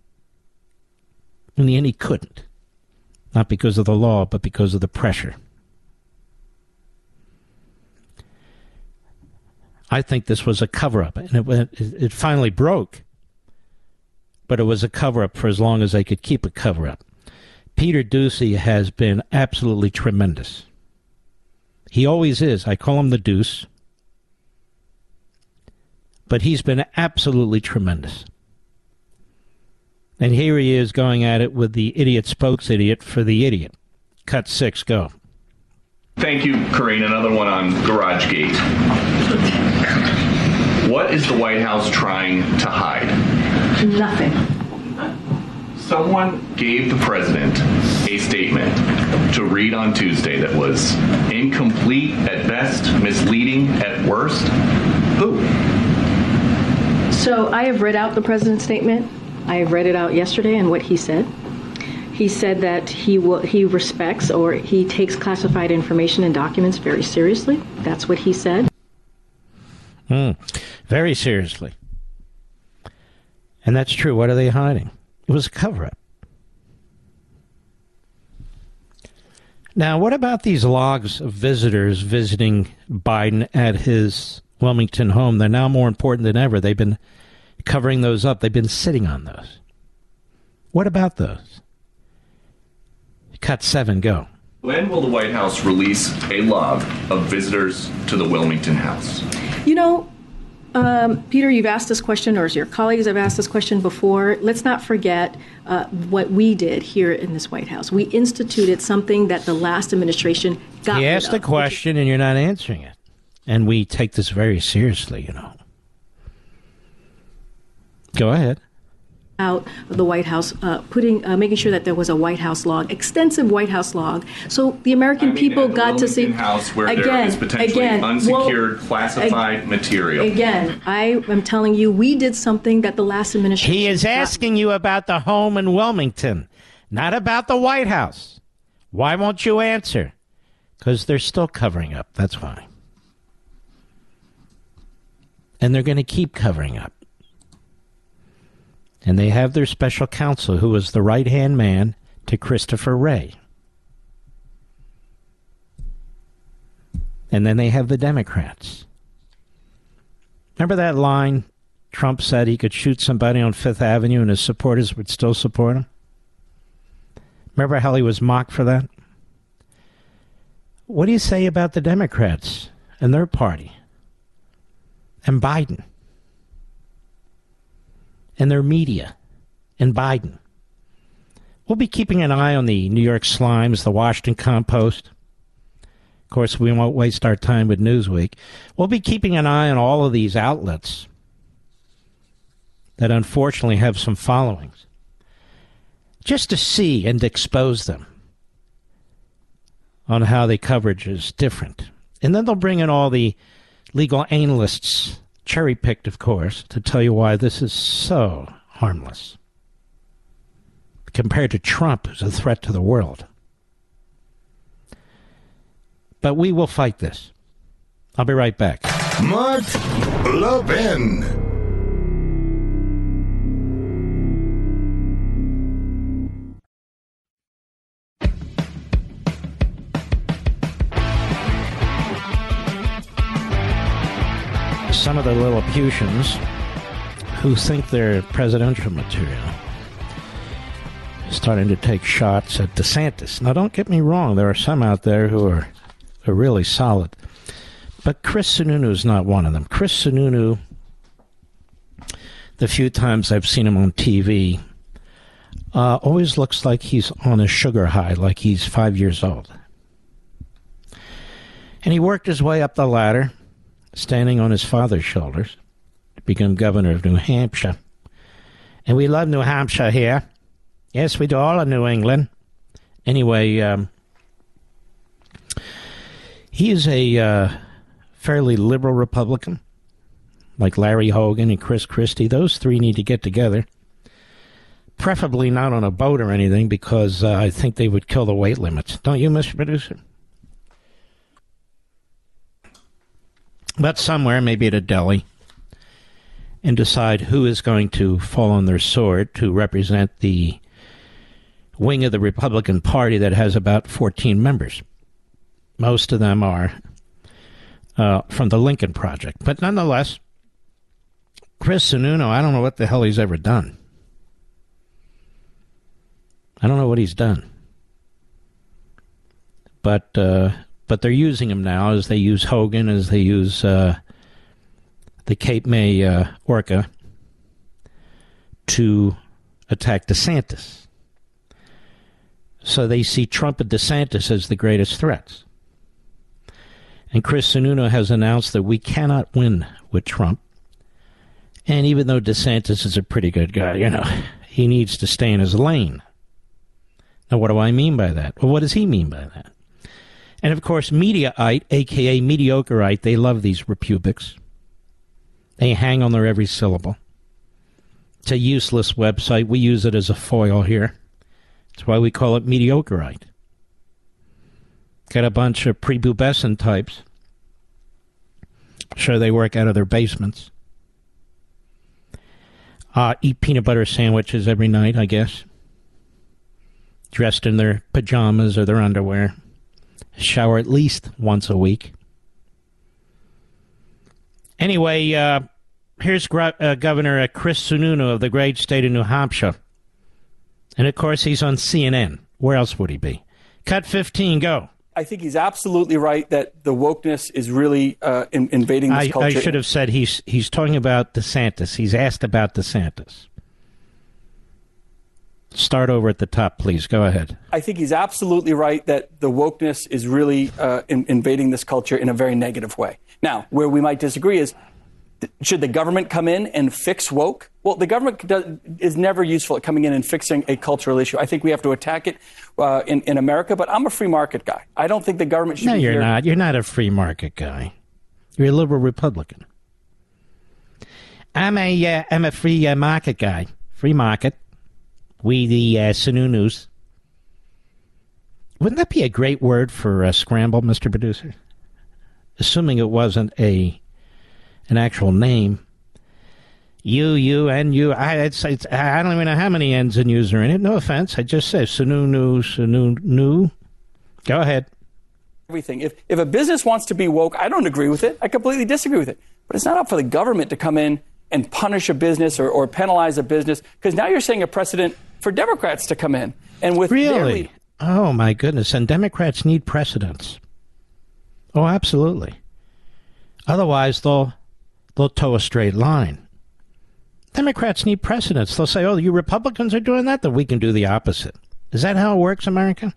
in the end, he couldn't. Not because of the law, but because of the pressure. I think this was a cover up, and it, it finally broke. But it was a cover up for as long as they could keep a cover up. Peter Doocy has been absolutely tremendous. He always is. I call him the deuce. But he's been absolutely tremendous. And here he is going at it with the idiot spokes idiot for the idiot. Cut six, go. Thank you, Karine. Another one on GarageGate. What is the White House trying to hide? Nothing. Someone gave the president a statement to read on Tuesday that was incomplete at best, misleading at worst. Who? So I have read out the president's statement. I read it out yesterday and what he said. He said that he will, he respects or he takes classified information and documents very seriously. That's what he said. Hmm. Very seriously. And that's true. What are they hiding? It was a cover up. Now, what about these logs of visitors visiting Biden at his Wilmington home? They're now more important than ever. They've been covering those up, they've been sitting on those. What about those? Cut seven, go. When will the White House release a log of visitors to the Wilmington house? You know, um, Peter, you've asked this question, or your colleagues have asked this question before. Let's not forget uh, what we did here in this White House. We instituted something that the last administration got. You asked a question and you're not answering it. And we take this very seriously, you know. Go ahead out of the White House, uh, putting, uh, making sure that there was a White House log, extensive White House log, so the American I mean, people got to see. House where again, there is potentially again, unsecured, well, classified ag- material. Again, I am telling you, we did something that the last administration. He is asking you about the home in Wilmington, not about the White House. Why won't you answer? Because they're still covering up. That's why. And they're going to keep covering up and they have their special counsel, who was the right hand man to Christopher Wray. And then they have the Democrats. Remember that line Trump said he could shoot somebody on Fifth Avenue and his supporters would still support him? Remember how he was mocked for that? What do you say about the Democrats and their party? And Biden? And their media and Biden. We'll be keeping an eye on the New York Slimes, the Washington Compost. Of course, we won't waste our time with Newsweek. We'll be keeping an eye on all of these outlets that unfortunately have some followings just to see and expose them on how the coverage is different. And then they'll bring in all the legal analysts cherry picked, of course, to tell you why this is so harmless compared to Trump, who's a threat to the world. But we will fight this. I'll be right back. Mark Levin. Some of the Lilliputians who think they're presidential material starting to take shots at DeSantis. Now, don't get me wrong, there are some out there who are, are really solid. But Chris Sununu is not one of them. Chris Sununu, the few times I've seen him on TV, uh, always looks like he's on a sugar high, like he's five years old. And he worked his way up the ladder standing on his father's shoulders to become governor of New Hampshire. And we love New Hampshire here. Yes, we do all of New England. Anyway, um, he is a uh, fairly liberal Republican, like Larry Hogan and Chris Christie. Those three need to get together. Preferably not on a boat or anything, because uh, I think they would kill the weight limits. Don't you, Mr. Producer? But somewhere, maybe at a deli, and decide who is going to fall on their sword to represent the wing of the Republican Party that has about 14 members. Most of them are uh, from the Lincoln Project. But nonetheless, Chris Sununu, I don't know what the hell he's ever done. I don't know what he's done. But uh, but they're using him now as they use Hogan, as they use uh, the Cape May uh, Orca to attack DeSantis. So they see Trump and DeSantis as the greatest threats. And Chris Sununu has announced that we cannot win with Trump. And even though DeSantis is a pretty good guy, you know, he needs to stay in his lane. Now, what do I mean by that? Well, what does he mean by that? And of course, Mediaite, aka Mediocreite, they love these repubics. They hang on their every syllable. It's a useless website. We use it as a foil here. That's why we call it Mediocreite. Got a bunch of prepubescent types. Sure, they work out of their basements. uh, eat peanut butter sandwiches every night, I guess. Dressed in their pajamas or their underwear. Shower at least once a week. Anyway, uh, here's uh, Governor uh, Chris Sununu of the great state of New Hampshire. And of course, he's on CNN. Where else would he be? Cut 15, go. I think he's absolutely right that the wokeness is really uh, in, invading this I, culture. I should have said he's he's talking about DeSantis. He's asked about DeSantis. Start over at the top, please. Go ahead. I think he's absolutely right that the wokeness is really uh, in, invading this culture in a very negative way. Now, where we might disagree is should the government come in and fix woke? Well, the government does, is never useful at coming in and fixing a cultural issue. I think we have to attack it uh, in, in America, but I'm a free market guy. I don't think the government should no, you're here. not. You're not a free market guy. You're a liberal Republican. I'm a, uh, I'm a free uh, market guy. Free market. We, the uh, Sununus. Wouldn't that be a great word for a scramble, Mr. Producer? Assuming it wasn't a an actual name. You, you, and you. I, it's, it's, I don't even know how many N's and U's are in it. No offense. I just say Sunu, Nu, Sunu, Nu. Go ahead. Everything. If, if a business wants to be woke, I don't agree with it. I completely disagree with it. But it's not up for the government to come in and punish a business or, or penalize a business because now you're setting a precedent for Democrats to come in. And with really? Oh, my goodness. And Democrats need precedents. Oh, absolutely. Otherwise, they'll they'll toe a straight line. Democrats need precedents. They'll say, oh, you Republicans are doing that, then we can do the opposite. Is that how it works, America?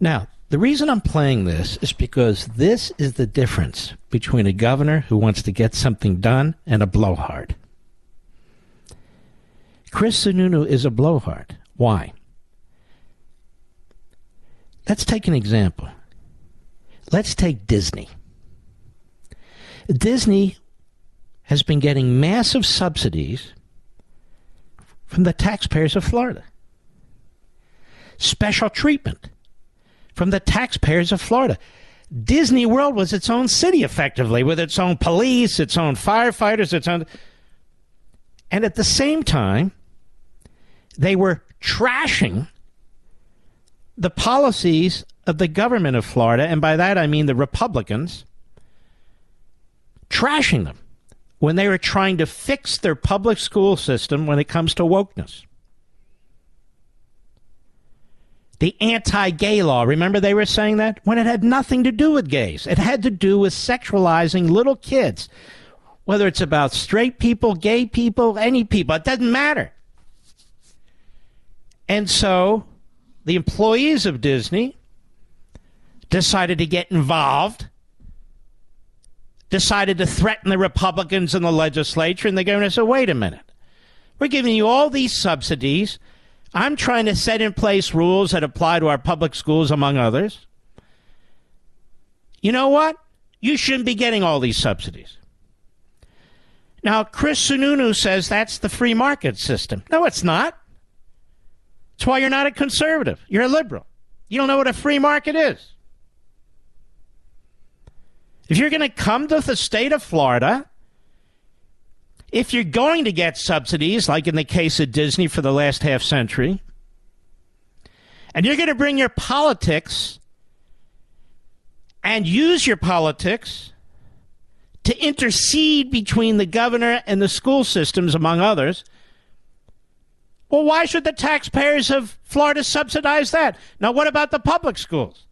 Now, the reason I'm playing this is because this is the difference between a governor who wants to get something done and a blowhard. Chris Sununu is a blowhard. Why? Let's take an example. Let's take Disney. Disney has been getting massive subsidies from the taxpayers of Florida. Special treatment from the taxpayers of Florida. Disney World was its own city, effectively, with its own police, its own firefighters, its own. And at the same time, they were trashing the policies of the government of Florida, and by that I mean the Republicans trashing them when they were trying to fix their public school system when it comes to wokeness. The anti gay law, remember they were saying that? When it had nothing to do with gays. It had to do with sexualizing little kids. Whether it's about straight people, gay people, any people, it doesn't matter. And so the employees of Disney decided to get involved decided to threaten the Republicans in the legislature, and the governor said, wait a minute. We're giving you all these subsidies. I'm trying to set in place rules that apply to our public schools, among others. You know what? You shouldn't be getting all these subsidies. Now, Chris Sununu says that's the free market system. No, it's not. It's why you're not a conservative. You're a liberal. You don't know what a free market is. If you're going to come to the state of Florida, if you're going to get subsidies, like in the case of Disney for the last half century, and you're going to bring your politics and use your politics to intercede between the governor and the school systems, among others, well, why should the taxpayers of Florida subsidize that? Now, what about the public schools?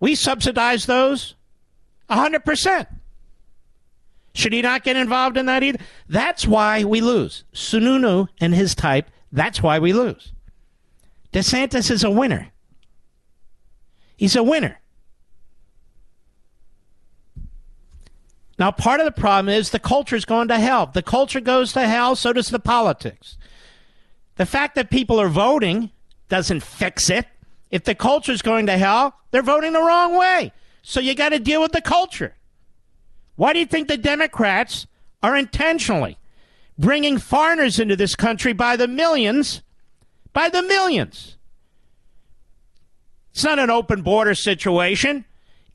We subsidize those 100%. Should he not get involved in that either? That's why we lose. Sununu and his type, that's why we lose. DeSantis is a winner. He's a winner. Now, part of the problem is the culture's going to hell. The culture goes to hell, so does the politics. The fact that people are voting doesn't fix it. If the culture's going to hell, they're voting the wrong way. So you got to deal with the culture. Why do you think the Democrats are intentionally bringing foreigners into this country by the millions? By the millions. It's not an open border situation.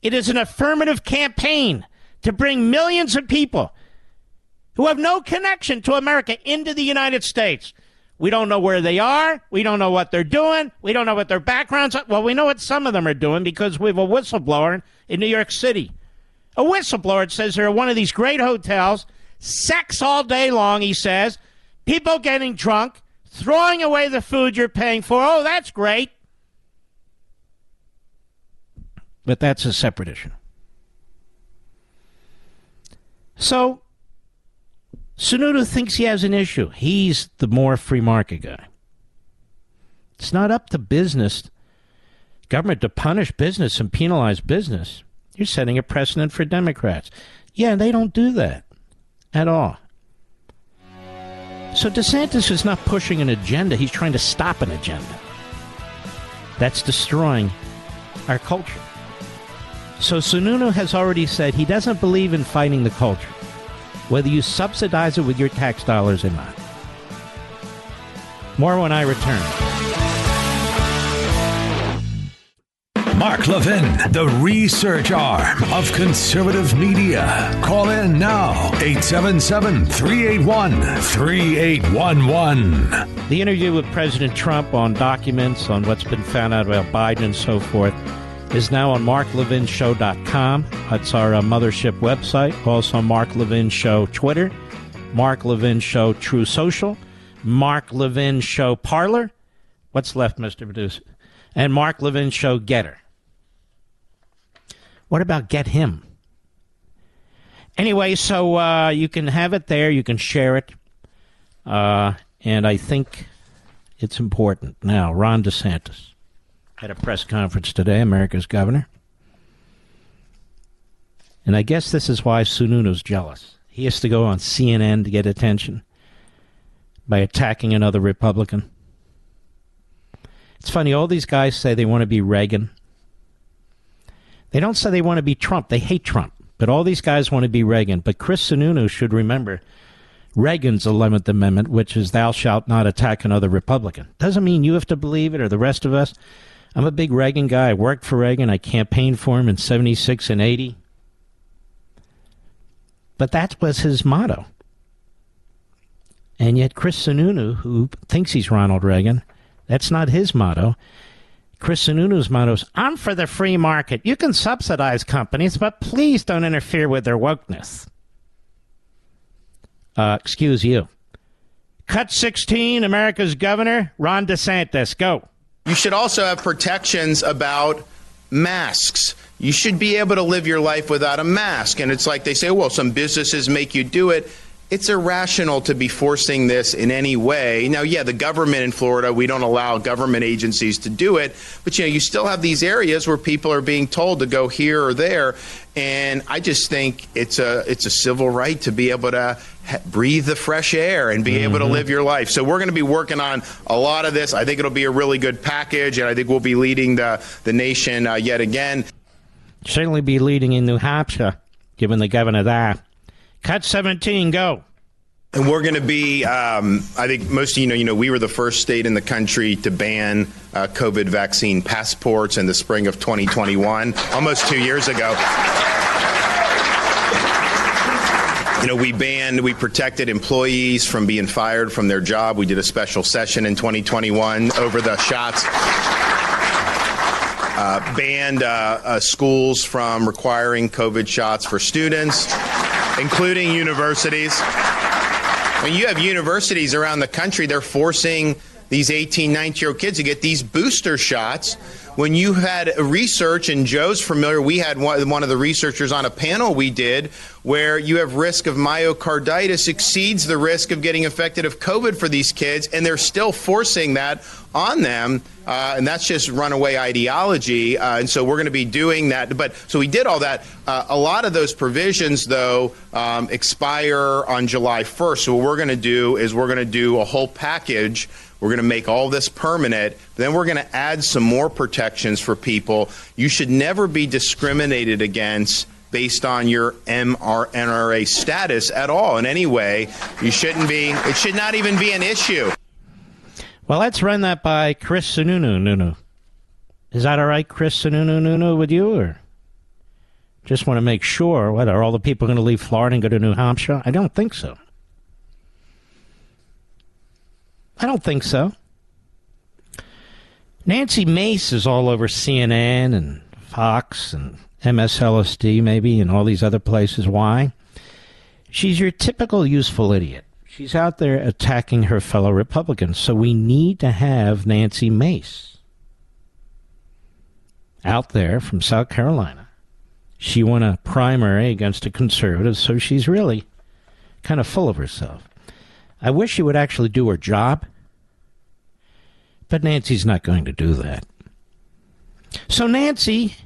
It is an affirmative campaign to bring millions of people who have no connection to America into the United States. We don't know where they are. We don't know what they're doing. We don't know what their backgrounds are. Well, we know what some of them are doing because we have a whistleblower in New York City. A whistleblower says they're at one of these great hotels, sex all day long, he says, people getting drunk, throwing away the food you're paying for. Oh, that's great. But that's a separate issue. So, Sununu thinks he has an issue. He's the more free market guy. It's not up to business, government to punish business and penalize business. You're setting a precedent for Democrats. Yeah, they don't do that at all. So DeSantis is not pushing an agenda, he's trying to stop an agenda. That's destroying our culture. So Sununu has already said he doesn't believe in fighting the culture, whether you subsidize it with your tax dollars or not. More when I return. Mark Levin, the research arm of conservative media. Call in now, 877 381 3811. The interview with President Trump on documents, on what's been found out about Biden and so forth, is now on marklevinshow.com. That's our uh, mothership website. Also, Mark Levin Show Twitter, Mark Levin Show Truth Social, Mark Levin Show Parler. What's left, Mr. Producer? And Mark Levin Show Gettr. What about Get Him? Anyway, so uh, you can have it there. You can share it. Uh, and I think it's important. Now, Ron DeSantis had a press conference today, America's governor. And I guess this is why Sununu's jealous. He has to go on CNN to get attention by attacking another Republican. It's funny, all these guys say they want to be Reagan. They don't say they want to be Trump. They hate Trump. But all these guys want to be Reagan. But Chris Sununu should remember Reagan's 11th Amendment, which is thou shalt not attack another Republican. Doesn't mean you have to believe it or the rest of us. I'm a big Reagan guy. I worked for Reagan. I campaigned for him in 76 and 80. But that was his motto. And yet, Chris Sununu, who thinks he's Ronald Reagan, that's not his motto. Chris Sununu's motto is I'm for the free market. You can subsidize companies, but please don't interfere with their wokeness. Uh, excuse you. Cut 16, America's governor, Ron DeSantis. Go. You should also have protections about masks. You should be able to live your life without a mask. And it's like they say, well, some businesses make you do it. It's irrational to be forcing this in any way. Now, yeah, the government in Florida, we don't allow government agencies to do it, but you know, you still have these areas where people are being told to go here or there, and I just think it's a it's a civil right to be able to breathe the fresh air and be mm-hmm. able to mm-hmm. live your life. So we're going to be working on a lot of this. I think it'll be a really good package, and I think we'll be leading the the nation uh, yet again. Certainly be leading in New Hampshire, given the governor there. Cut 17, go. And we're going to be, um, I think most of you know, you know, we were the first state in the country to ban uh, COVID vaccine passports in the spring of 2021, almost two years ago. You know, we banned, we protected employees from being fired from their job. We did a special session in 2021 over the shots. Uh, banned uh, uh, schools from requiring COVID shots for students including universities. When you have universities around the country, they're forcing these 18, 19 year old kids to get these booster shots. When you had research, and Joe's familiar, we had one, of the researchers on a panel we did where you have risk of myocarditis exceeds the risk of getting infected of COVID for these kids, and they're still forcing that on them. Uh, and that's just runaway ideology. Uh, and so we're going to be doing that. But so we did all that. Uh, a lot of those provisions, though, um, expire on July 1st. So what we're going to do is we're going to do a whole package. We're going to make all this permanent. Then we're going to add some more protections for people. You should never be discriminated against based on your MRNRA status at all in any way. You shouldn't be. It should not even be an issue. Well, let's run that by Chris Sununu Nunu. Is that all right, Chris Sununu Nunu, with you? Or just want to make sure what are all the people going to leave Florida and go to New Hampshire? I don't think so. I don't think so. Nancy Mace is all over CNN and Fox and MSLSD, maybe, and all these other places. Why? She's your typical useful idiot. She's out there attacking her fellow Republicans. So we need to have Nancy Mace out there from South Carolina. She won a primary against a conservative, so she's really kind of full of herself. I wish she would actually do her job, but Nancy's not going to do that. So, Nancy,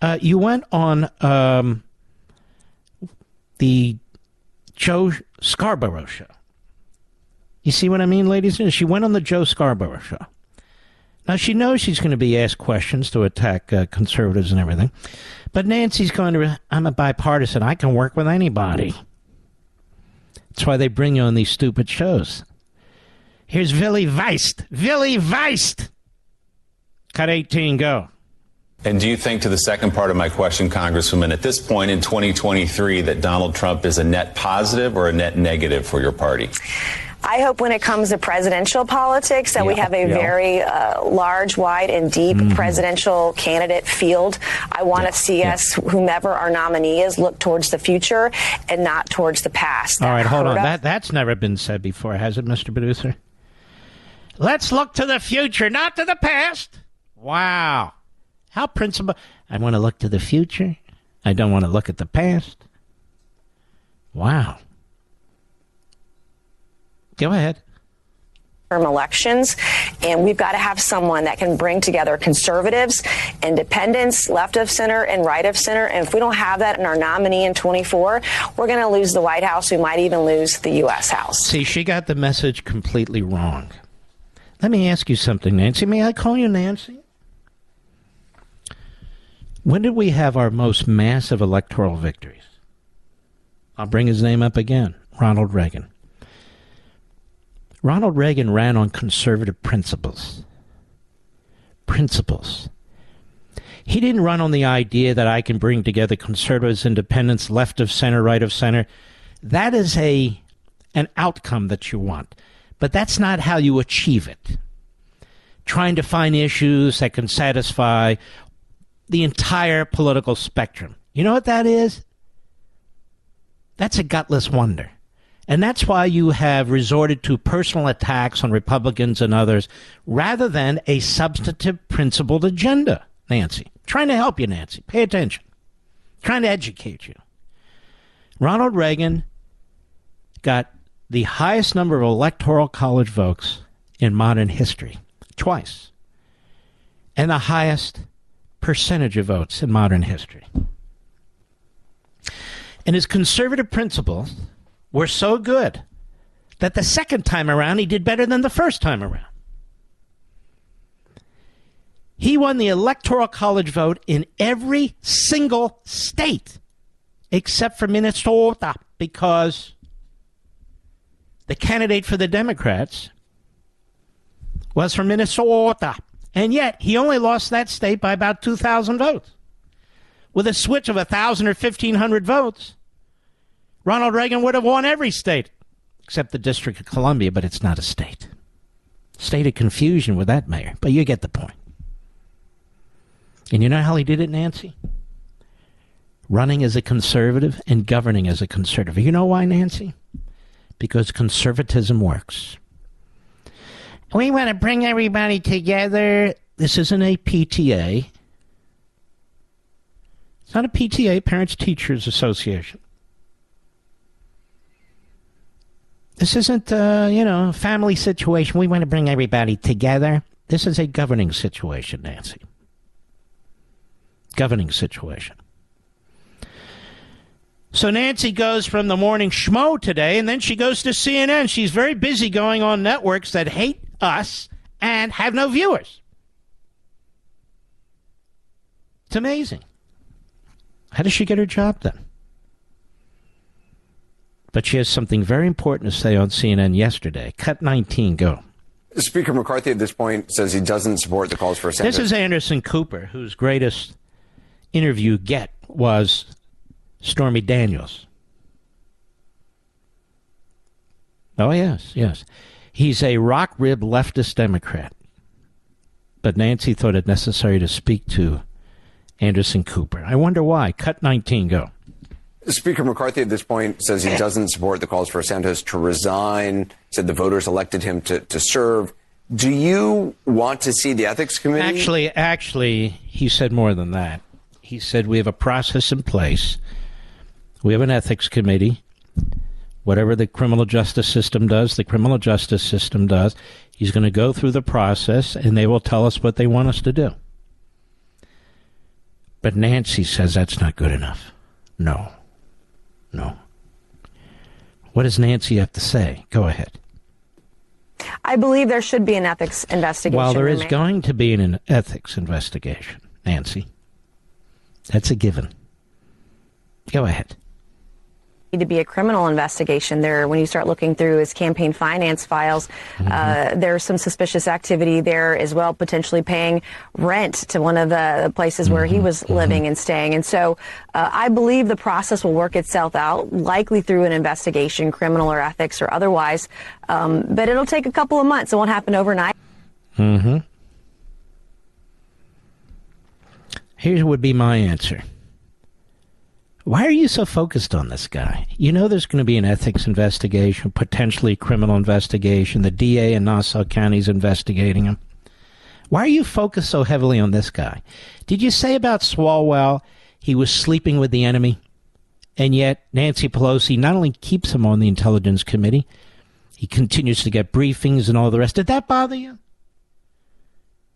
uh, you went on um, the Joe Scarborough show. You see what I mean, ladies and gentlemen? She went on the Joe Scarborough show. Now, she knows she's going to be asked questions to attack uh, conservatives and everything. But Nancy's going to, I'm a bipartisan. I can work with anybody. That's why they bring you on these stupid shows. Here's Willie Geist. Willie Geist! Cut 18, go. And do you think, to the second part of my question, Congresswoman, at this point in 2023, that Donald Trump is a net positive or a net negative for your party? I hope when it comes to presidential politics that yeah, we have a yeah. very uh, large, wide, and deep mm-hmm. presidential candidate field. I want to yeah, see us, whomever our nominee is, look towards the future and not towards the past. All right, hold on. That that's never been said before, has it, Mr. Producer? Let's look to the future, not to the past. Wow. How principled. I want to look to the future. I don't want to look at the past. Wow. Go ahead elections and we've got to have someone that can bring together conservatives independents left of center and right of center and if we don't have that in our nominee in 24 we're going to lose the white house we might even lose the u.s house see she got the message completely wrong let me ask you something nancy may i call you nancy when did we have our most massive electoral victories i'll bring his name up again ronald reagan Ronald Reagan ran on conservative principles. Principles. He didn't run on the idea that I can bring together conservatives, independents, left of center, right of center. That is a an outcome that you want, but that's not how you achieve it. Trying to find issues that can satisfy the entire political spectrum. You know what that is? That's a gutless wonder. And that's why you have resorted to personal attacks on Republicans and others rather than a substantive principled agenda, Nancy. Trying to help you, Nancy. Pay attention. Trying to educate you. Ronald Reagan got the highest number of electoral college votes in modern history, twice, and the highest percentage of votes in modern history. And his conservative principles were so good that the second time around he did better than the first time around. He won the Electoral College vote in every single state except for Minnesota because the candidate for the Democrats was from Minnesota. And yet he only lost that state by about 2,000 votes. With a switch of 1,000 or 1,500 votes, Ronald Reagan would have won every state except the District of Columbia, but it's not a state. State of confusion with that mayor, but you get the point. And you know how he did it, Nancy? Running as a conservative and governing as a conservative. You know why, Nancy? Because conservatism works. We want to bring everybody together. This isn't a PTA. It's not a PTA, Parents Teachers Association. This isn't, uh, you know, a family situation. We want to bring everybody together. This is a governing situation, Nancy. Governing situation. So Nancy goes from the morning schmo today, and then she goes to CNN. She's very busy going on networks that hate us and have no viewers. It's amazing. How does she get her job done? But she has something very important to say on CNN yesterday. Cut 19, go. Speaker McCarthy at this point says he doesn't support the calls for a This is Anderson Cooper, whose greatest interview get was Stormy Daniels. Oh, yes, yes. He's a rock rib leftist Democrat. But Nancy thought it necessary to speak to Anderson Cooper. I wonder why. Cut 19, go. Speaker McCarthy at this point says he doesn't support the calls for Santos to resign, said the voters elected him to, to serve. Do you want to see the ethics committee? Actually, actually, he said more than that. He said we have a process in place. We have an ethics committee. Whatever the criminal justice system does, the criminal justice system does. He's going to go through the process and they will tell us what they want us to do. But Nancy says that's not good enough. No. No. What does Nancy have to say? Go ahead. I believe there should be an ethics investigation. Well, there is going to be an ethics investigation, Nancy. That's a given. Go ahead. Need to be a criminal investigation there. When you start looking through his campaign finance files, uh, there's some suspicious activity there as well, potentially paying rent to one of the places where he was living and staying. And so uh, I believe the process will work itself out, likely through an investigation, criminal or ethics or otherwise. Um, but it'll take a couple of months. It won't happen overnight. Mm-hmm. Here would be my answer. Why are you so focused on this guy? You know there's going to be an ethics investigation, potentially criminal investigation. The DA in Nassau County is investigating him. Why are you focused so heavily on this guy? Did you say about Swalwell he was sleeping with the enemy? And yet Nancy Pelosi not only keeps him on the Intelligence Committee, he continues to get briefings and all the rest. Did that bother you?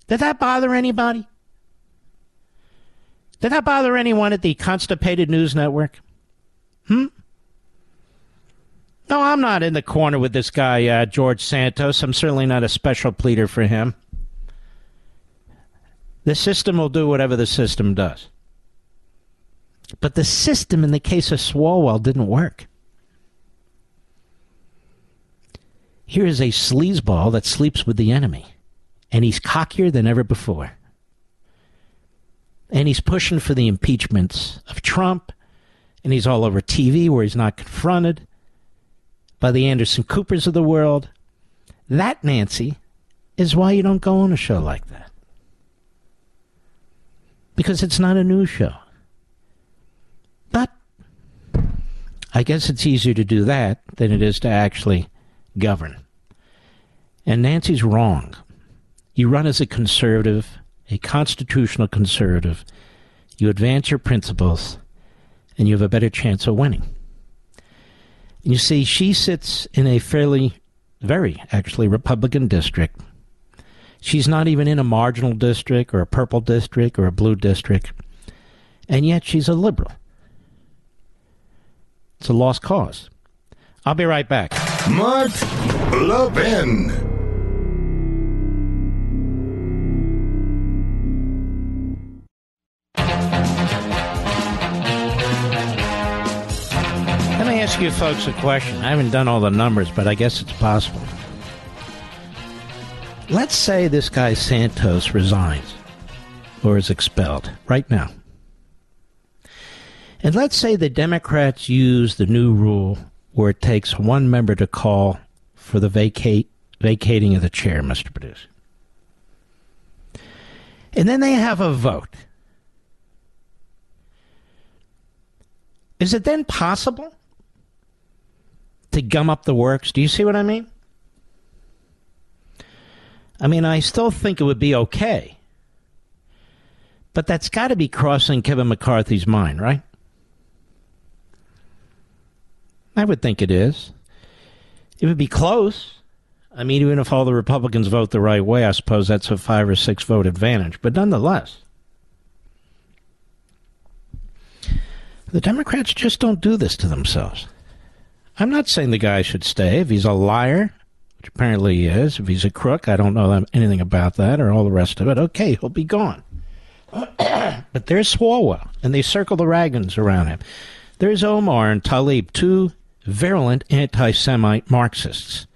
Did that bother anybody? Did that bother anyone at the Constipated News Network? Hmm? No, I'm not in the corner with this guy, uh, George Santos. I'm certainly not a special pleader for him. The system will do whatever the system does. But the system in the case of Swalwell didn't work. Here is a sleazeball that sleeps with the enemy, and he's cockier than ever before. And he's pushing for the impeachments of Trump, and he's all over TV where he's not confronted by the Anderson Coopers of the world. That, Nancy, is why you don't go on a show like that. Because it's not a news show. But I guess it's easier to do that than it is to actually govern. And Nancy's wrong. You run as a conservative, a constitutional conservative, you advance your principles, and you have a better chance of winning. And you see, she sits in a fairly, very actually, Republican district. She's not even in a marginal district or a purple district or a blue district, and yet she's a liberal. It's a lost cause. I'll be right back. Mark Levin. Ask you folks a question. I haven't done all the numbers, but I guess it's possible. Let's say this guy Santos resigns or is expelled right now. And let's say the Democrats use the new rule where it takes one member to call for the vacate vacating of the chair, Mr. Producer. And then they have a vote. Is it then possible to gum up the works? Do you see what I mean? I mean, I still think it would be okay. But that's got to be crossing Kevin McCarthy's mind, right? I would think it is. It would be close. I mean, even if all the Republicans vote the right way, I suppose that's a five or six vote advantage. But nonetheless, the Democrats just don't do this to themselves. I'm not saying the guy should stay. If he's a liar, which apparently he is, if he's a crook, I don't know anything about that or all the rest of it, okay, he'll be gone. but there's Swalwell, and they circle the wagons around him. There's Omar and Tlaib, two virulent anti Semite Marxists.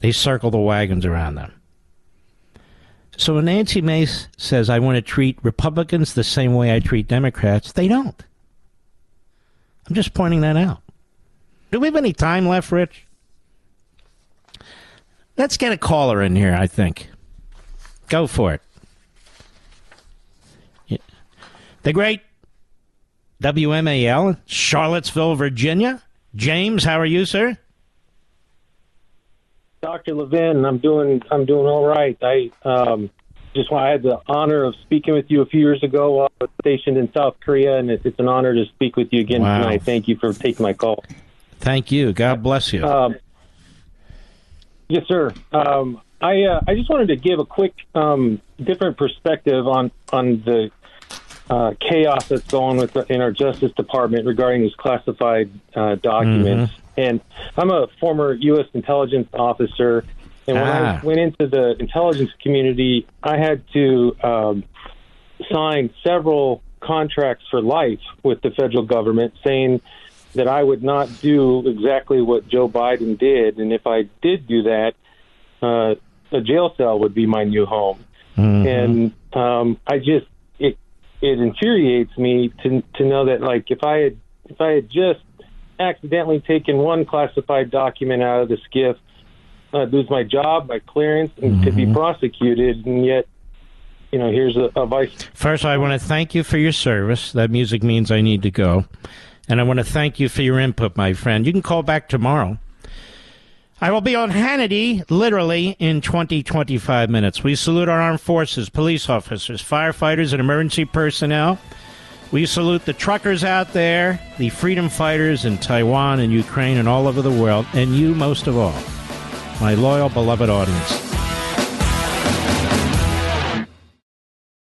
They circle the wagons around them. So when Nancy Mace says, I want to treat Republicans the same way I treat Democrats, they don't. I'm just pointing that out. Do we have any time left, Rich? Let's get a caller in here, I think. Go for it. Yeah. The great WMAL, Charlottesville, Virginia. James, how are you, sir? Dr. Levin, I'm doing I'm doing all right. I um, just want I had the honor of speaking with you a few years ago while I was stationed in South Korea, and it's, it's an honor to speak with you again Wow. tonight. Thank you for taking my call. Thank you. God bless you. Um, yes, sir. Um, I uh, I just wanted to give a quick um, different perspective on on the uh, chaos that's going with in our Justice Department regarding these classified uh, documents. And I'm a former U.S. intelligence officer, and when Ah. I went into the intelligence community, I had to um, sign several contracts for life with the federal government, saying that I would not do exactly what Joe Biden did, and if I did do that, uh, a jail cell would be my new home. And um, I just it it infuriates me to to know that like if I had if I had just accidentally taken one classified document out of the SCIF, I'd lose my job, my clearance, and could be prosecuted, and yet. You know, here's a, a vice First, I want to thank you for your service. That music means I need to go. And I want to thank you for your input, my friend. You can call back tomorrow. I will be on Hannity literally in 20, 25 minutes. We salute our armed forces, police officers, firefighters, and emergency personnel. We salute the truckers out there, the freedom fighters in Taiwan and Ukraine and all over the world, and you most of all, my loyal, beloved audience.